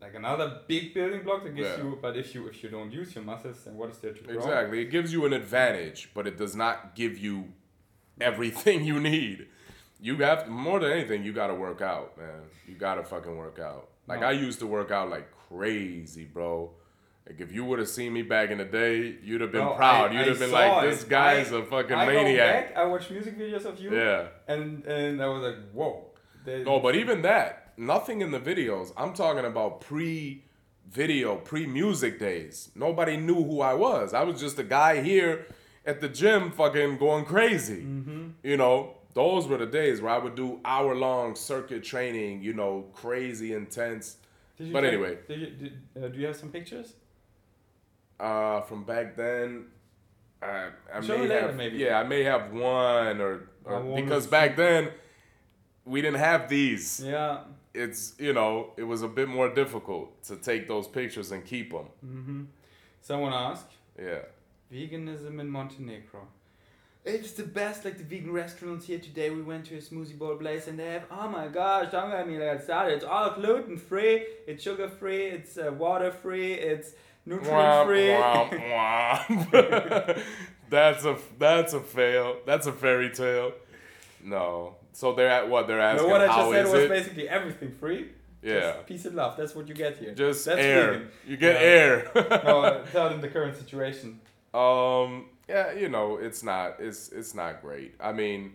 like another big building block that gives Yeah. you. But if you if you don't use your muscles, then what is there to grow? Exactly. It gives you an advantage, but it does not give you everything you need. You have more than anything, you gotta work out, man. You gotta fucking work out. Like No. I used to work out like crazy, bro. Like if you would have seen me back in the day, you'd have been No, proud. I- you'd I have been like, it. "This guy's I- a fucking I go maniac." back, I watch music videos of you, Yeah. and and I was like, whoa. They- No, but even that, nothing in the videos. I'm talking about pre video, pre music days. Nobody knew who I was. I was just a guy here at the gym fucking going crazy. Mm-hmm. You know, those were the days where I would do hour long circuit training, you know, crazy intense. Did you but anyway. did you, did, uh, do you have some pictures? Uh, from back then, I, I Show may have, maybe. yeah, I may have one or, or because back then we didn't have these. Yeah. it's you know it was a bit more difficult to take those pictures and keep them. Mm-hmm. Someone asked, Yeah. veganism in Montenegro. It's the best, like the vegan restaurants here today. We went to a smoothie bowl place and they have, oh my gosh, don't get me like started. It's all gluten free, it's sugar free, it's uh, water free, it's nutrient free. Womp, womp. that's a that's a fail. That's a fairy tale. No. So they're at what they're asking. no, what I just said was it? basically everything free. Yeah. Just peace and love. That's what you get here. Just That's air. You get air. no, uh, tell them the current situation. Um, yeah, you know, it's not it's it's not great. I mean,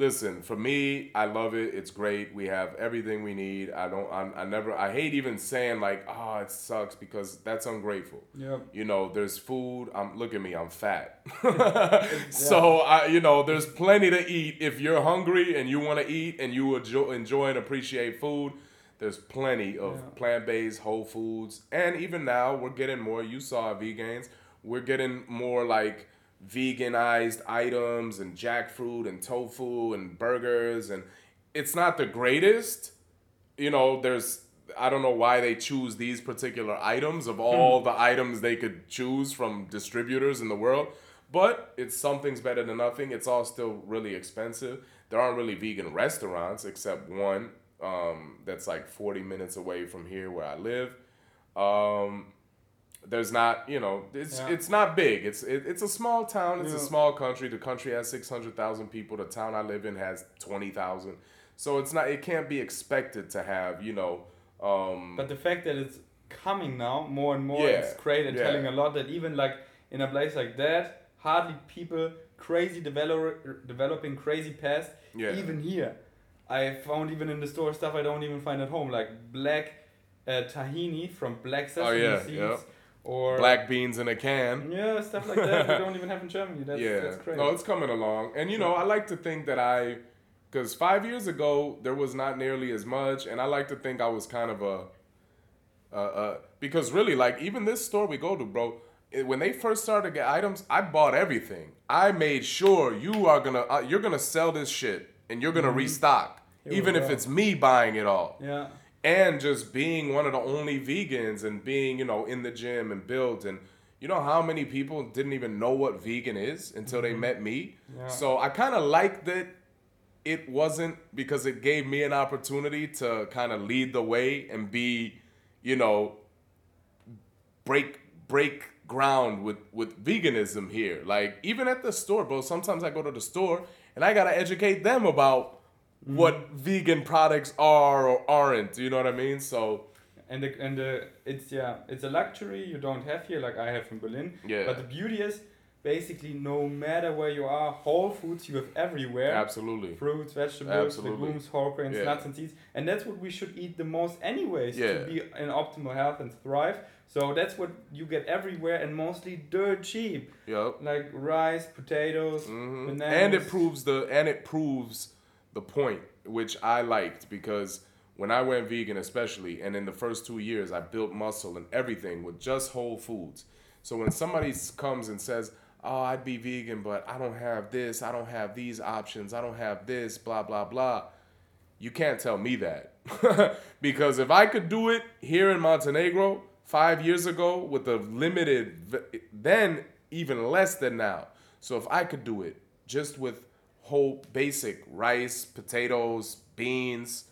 listen, for me, I love it. It's great. We have everything we need. I don't I, I never I hate even saying like, "Oh, it sucks" because that's ungrateful. Yep. You know, there's food. I'm look at me, I'm fat. so, I you know, there's plenty to eat if you're hungry and you want to eat and you enjoy, enjoy and appreciate food. There's plenty of Yeah. plant-based whole foods, and even now we're getting more. You saw vegans. We're getting more like veganized items and jackfruit and tofu and burgers, and it's not the greatest. You know, there's I don't know why they choose these particular items of all the items they could choose from distributors in the world. But it's something's better than nothing. It's all still really expensive. There aren't really vegan restaurants except one um, that's like 40 minutes away from here where I live. Um, there's not, you know, it's Yeah. it's not big. It's it, it's a small town. It's a small country. The country has 600,000 people. The town I live in has 20,000. So it's not. It can't be expected to have, you know. Um, But the fact that it's coming now more and more, Yeah, it's great and yeah. telling a lot that even like in a place like that, hardly people crazy develop, developing crazy past. Yeah. Even here, I found even in the store stuff I don't even find at home, like black uh, tahini from black sesame Oh, yeah, seeds, yeah. Or Black beans in a can. Yeah, stuff like that. we don't even have in Germany. That's, yeah, that's crazy. no, it's coming along, and you know, I like to think that I, because five years ago there was not nearly as much, and I like to think I was kind of a, uh, uh, because really, like even this store we go to, bro, it- when they first started to get items, I bought everything. I made sure you are gonna, uh, you're gonna sell this shit, and you're gonna restock, Mm-hmm. Here even if it's me buying it all yeah. And just being one of the only vegans and being you know in the gym and built and you know how many people didn't even know what vegan is until they met me Mm-hmm. Yeah. so i kind of like that it wasn't because it gave me an opportunity to kind of lead the way and be you know break break ground with with veganism here like even at the store bro sometimes i go to the store and i gotta educate them about what vegan products are or aren't you know what i mean so And the, and the it's yeah it's a luxury you don't have here like I have in Berlin. Yeah. But the beauty is basically no matter where you are, whole foods you have everywhere. absolutely Fruits, vegetables, Absolutely. legumes, whole grains, Yeah. nuts and seeds, and that's what we should eat the most anyways Yeah. to be in optimal health and thrive. So that's what you get everywhere and mostly dirt cheap, yep like rice, potatoes, Mhm. bananas. and it proves the and it proves the point which i liked because when i went vegan especially and in the first two years i built muscle and everything with just whole foods so when somebody comes and says oh i'd be vegan but i don't have this i don't have these options i don't have this blah blah blah you can't tell me that because if I could do it here in Montenegro five years ago with a limited, then even less than now. So if I could do it just with whole basic rice, potatoes, beans,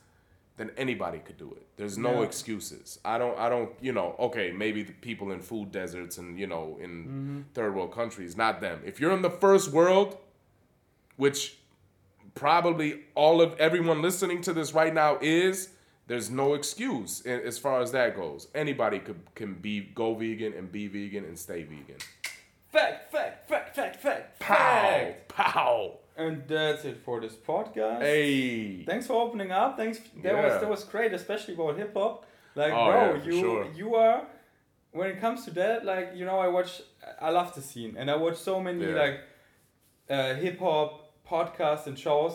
then anybody could do it. There's no Yeah. excuses. I don't. I don't. You know. Okay, maybe the people in food deserts and you know in mm-hmm. third world countries, not them. If you're in the first world, which probably all of everyone listening to this right now is there's no excuse as far as that goes anybody could can be go vegan and be vegan and stay vegan fact, fact, fact, fact, fact, pow fact. pow And that's it for this podcast. hey Thanks for opening up. Thanks. That Yeah. was that was great, especially about hip hop. Like, Oh, bro, yeah, you sure. you are. When it comes to that, like you know, I watch. I love the scene, and I watch so many Yeah. like uh, hip hop podcasts and shows,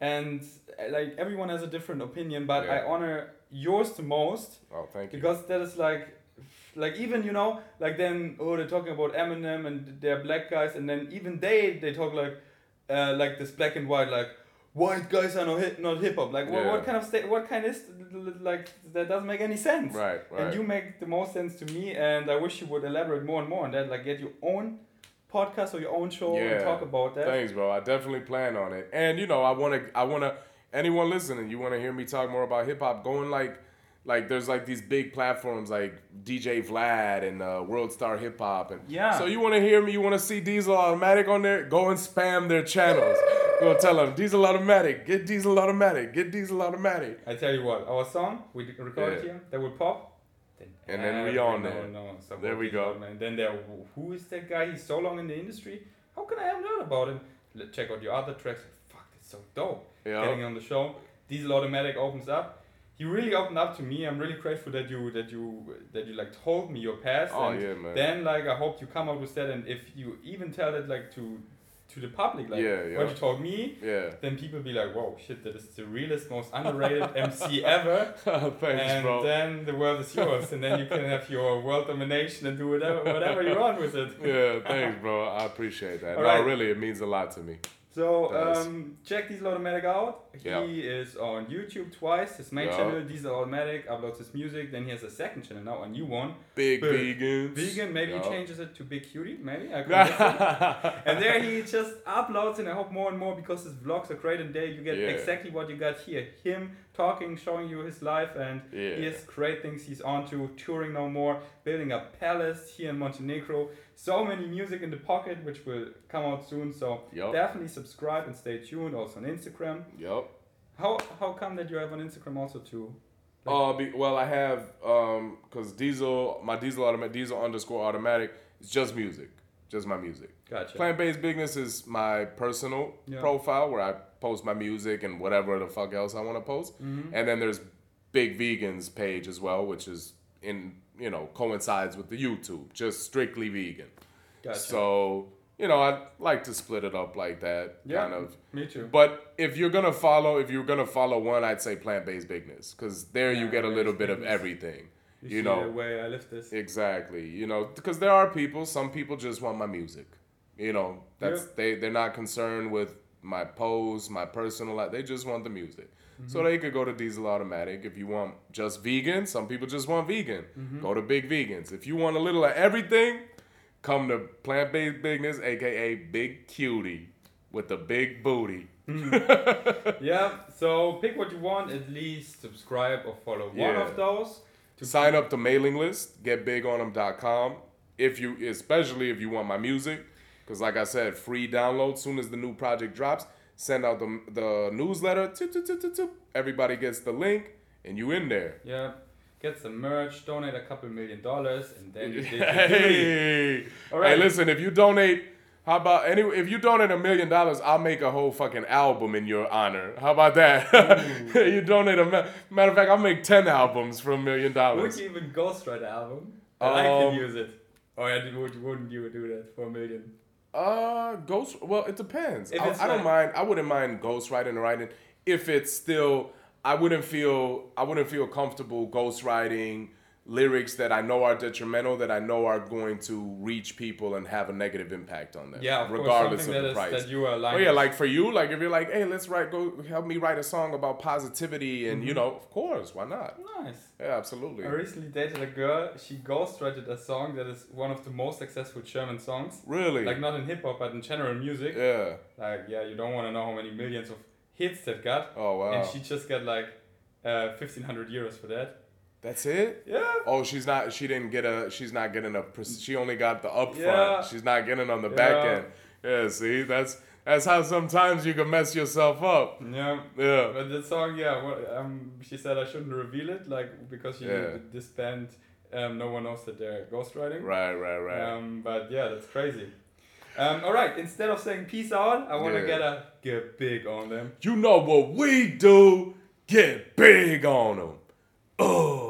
and uh, like everyone has a different opinion, but I honor yours the most oh thank you because that is like like even you know like then oh they're talking about Eminem and they're black guys and then even they they talk like uh, like this black and white like white guys are not hip not hip hop like what, Yeah. what kind of state what kind is like that doesn't make any sense right right and you make the most sense to me and I wish you would elaborate more and more on that like get your own podcast or your own show and talk about that Thanks, bro. I definitely plan on it. And you know, I want to, I want to, anyone listening, you want to hear me talk more about hip hop? Going like, like there's like these big platforms like DJ Vlad and uh, World Star Hip Hop, and Yeah. So you want to hear me? You want to see Diesel Automatic on there? Go and spam their channels. Go tell them Diesel Automatic, get Diesel Automatic, get Diesel Automatic. I tell you what our song we recorded Yeah. here that would pop And then we on there. There we go. And then there, who is that guy? He's so long in the industry. How can I have heard about him? Let- Check out your other tracks. Fuck, that's so dope. Yeah. Getting on the show. Diesel Automatic opens up. He really opened up to me. I'm really grateful that you that you that you like told me your past. Oh, and yeah, man. Then like I hope you come out with that, and if you even tell it like to to the public, like Yeah, yeah. what you told me, Yeah. then people be like, "Whoa, shit! That is the realest, most underrated MC ever." Thanks, and bro. then the world is yours, and then you can have your world domination and do whatever whatever you want with it. yeah, thanks, bro. I appreciate that. All no, right. really, it means a lot to me. So um, check Diesel Automatic out. He Yeah. is on YouTube twice. His main Yeah. channel, Diesel Automatic, uploads his music. Then he has a second channel now, a new one, Big vegans. vegan. Maybe Yeah. he changes it to Big Cutie. Maybe I could and there he just uploads, and I hope more and more because his vlogs are great. And there you get exactly what you got here: him talking, showing you his life, and Yeah. he has great things he's on to. Touring no more, building a palace here in Montenegro. So many music in the pocket, which will come out soon. So Yup. definitely subscribe and stay tuned. Also on Instagram. Yep. How how come that you have on Instagram also too? Uh, be, well, I have um, cause Diesel, my Diesel automatic, Diesel underscore automatic, is just music, just my music. Gotcha. Plant based bigness is my personal Yeah. profile where I post my music and whatever the fuck else I want to post. Mm-hmm. And then there's Big Vegans page as well, which is in you know coincides with the YouTube, just strictly vegan. Gotcha. So you know, I like to split it up like that, Yeah. kind of. Me too. But if you're gonna follow, if you're gonna follow one, I'd say plant-based bigness, because there you get a little bit of everything. you you see know. the way I live this. Exactly. You know, because there are people. Some people just want my music. You know, that's Yeah. they they're not concerned with my pose, my personal life. They just want the music. So Mm-hmm. they could go to Diesel Automatic if you want just vegan. Some people just want vegan. Mm-hmm. Go to Big Vegans. If you want a little of everything, come to Plant Based Bigness, aka Big Cutie, with the big booty. yeah. So pick what you want. At least subscribe or follow one Yeah. of those. To Sign up to mailing list, getbigon'em.com. If you, especially if you want my music, because like I said, free download. Soon as the new project drops, send out the the newsletter. Toot, toot, toot, toot, toot. Everybody gets the link, and you in there. Yeah. Get some merch. Donate a couple million dollars, and then you did. Hey, All right. hey, listen. If you donate, how about any? If you donate a million dollars, I'll make a whole fucking album in your honor. How about that? you donate a ma- matter of fact, I'll make ten albums for a million Would dollars. you even ghostwrite the album? And I can Um, use it. Oh yeah, would wouldn't you do that for a million? Uh, ghost. Well, it depends. I, I don't like- mind. I wouldn't mind ghostwriting or writing if it's still. I wouldn't feel. I wouldn't feel comfortable ghostwriting lyrics that I know are detrimental, that I know are going to reach people and have a negative impact on them. Yeah, of regardless course, of something the is, price. that you are Oh like. yeah, like for you, like if you're like, hey, let's write, go help me write a song about positivity, and Mm-hmm. you know, of course, why not? nice. Yeah, absolutely. I recently dated a girl. She ghostwrote a song that is one of the most successful German songs. Really? Like not in hip hop, but in general music. yeah. Like yeah, you don't want to know how many millions of hits that got. Oh wow. And she just got like uh, fifteen hundred euros for that. That's it. Yeah. Oh, she's not. She didn't get a. She's not getting a. She only got the upfront. Yeah. She's not getting on the back Yeah. end. Yeah. See, that's that's how sometimes you can mess yourself up. Yeah. Yeah. But the song, yeah, well, um, she said I shouldn't reveal it, like because she Yeah. this band, um, no one knows that they're ghostwriting. Right. Right. Right. Um, but yeah, that's crazy. Um, all right, instead of saying peace out, I want to Yeah. get a get big on them. you know what we do? Get big on them. Oh.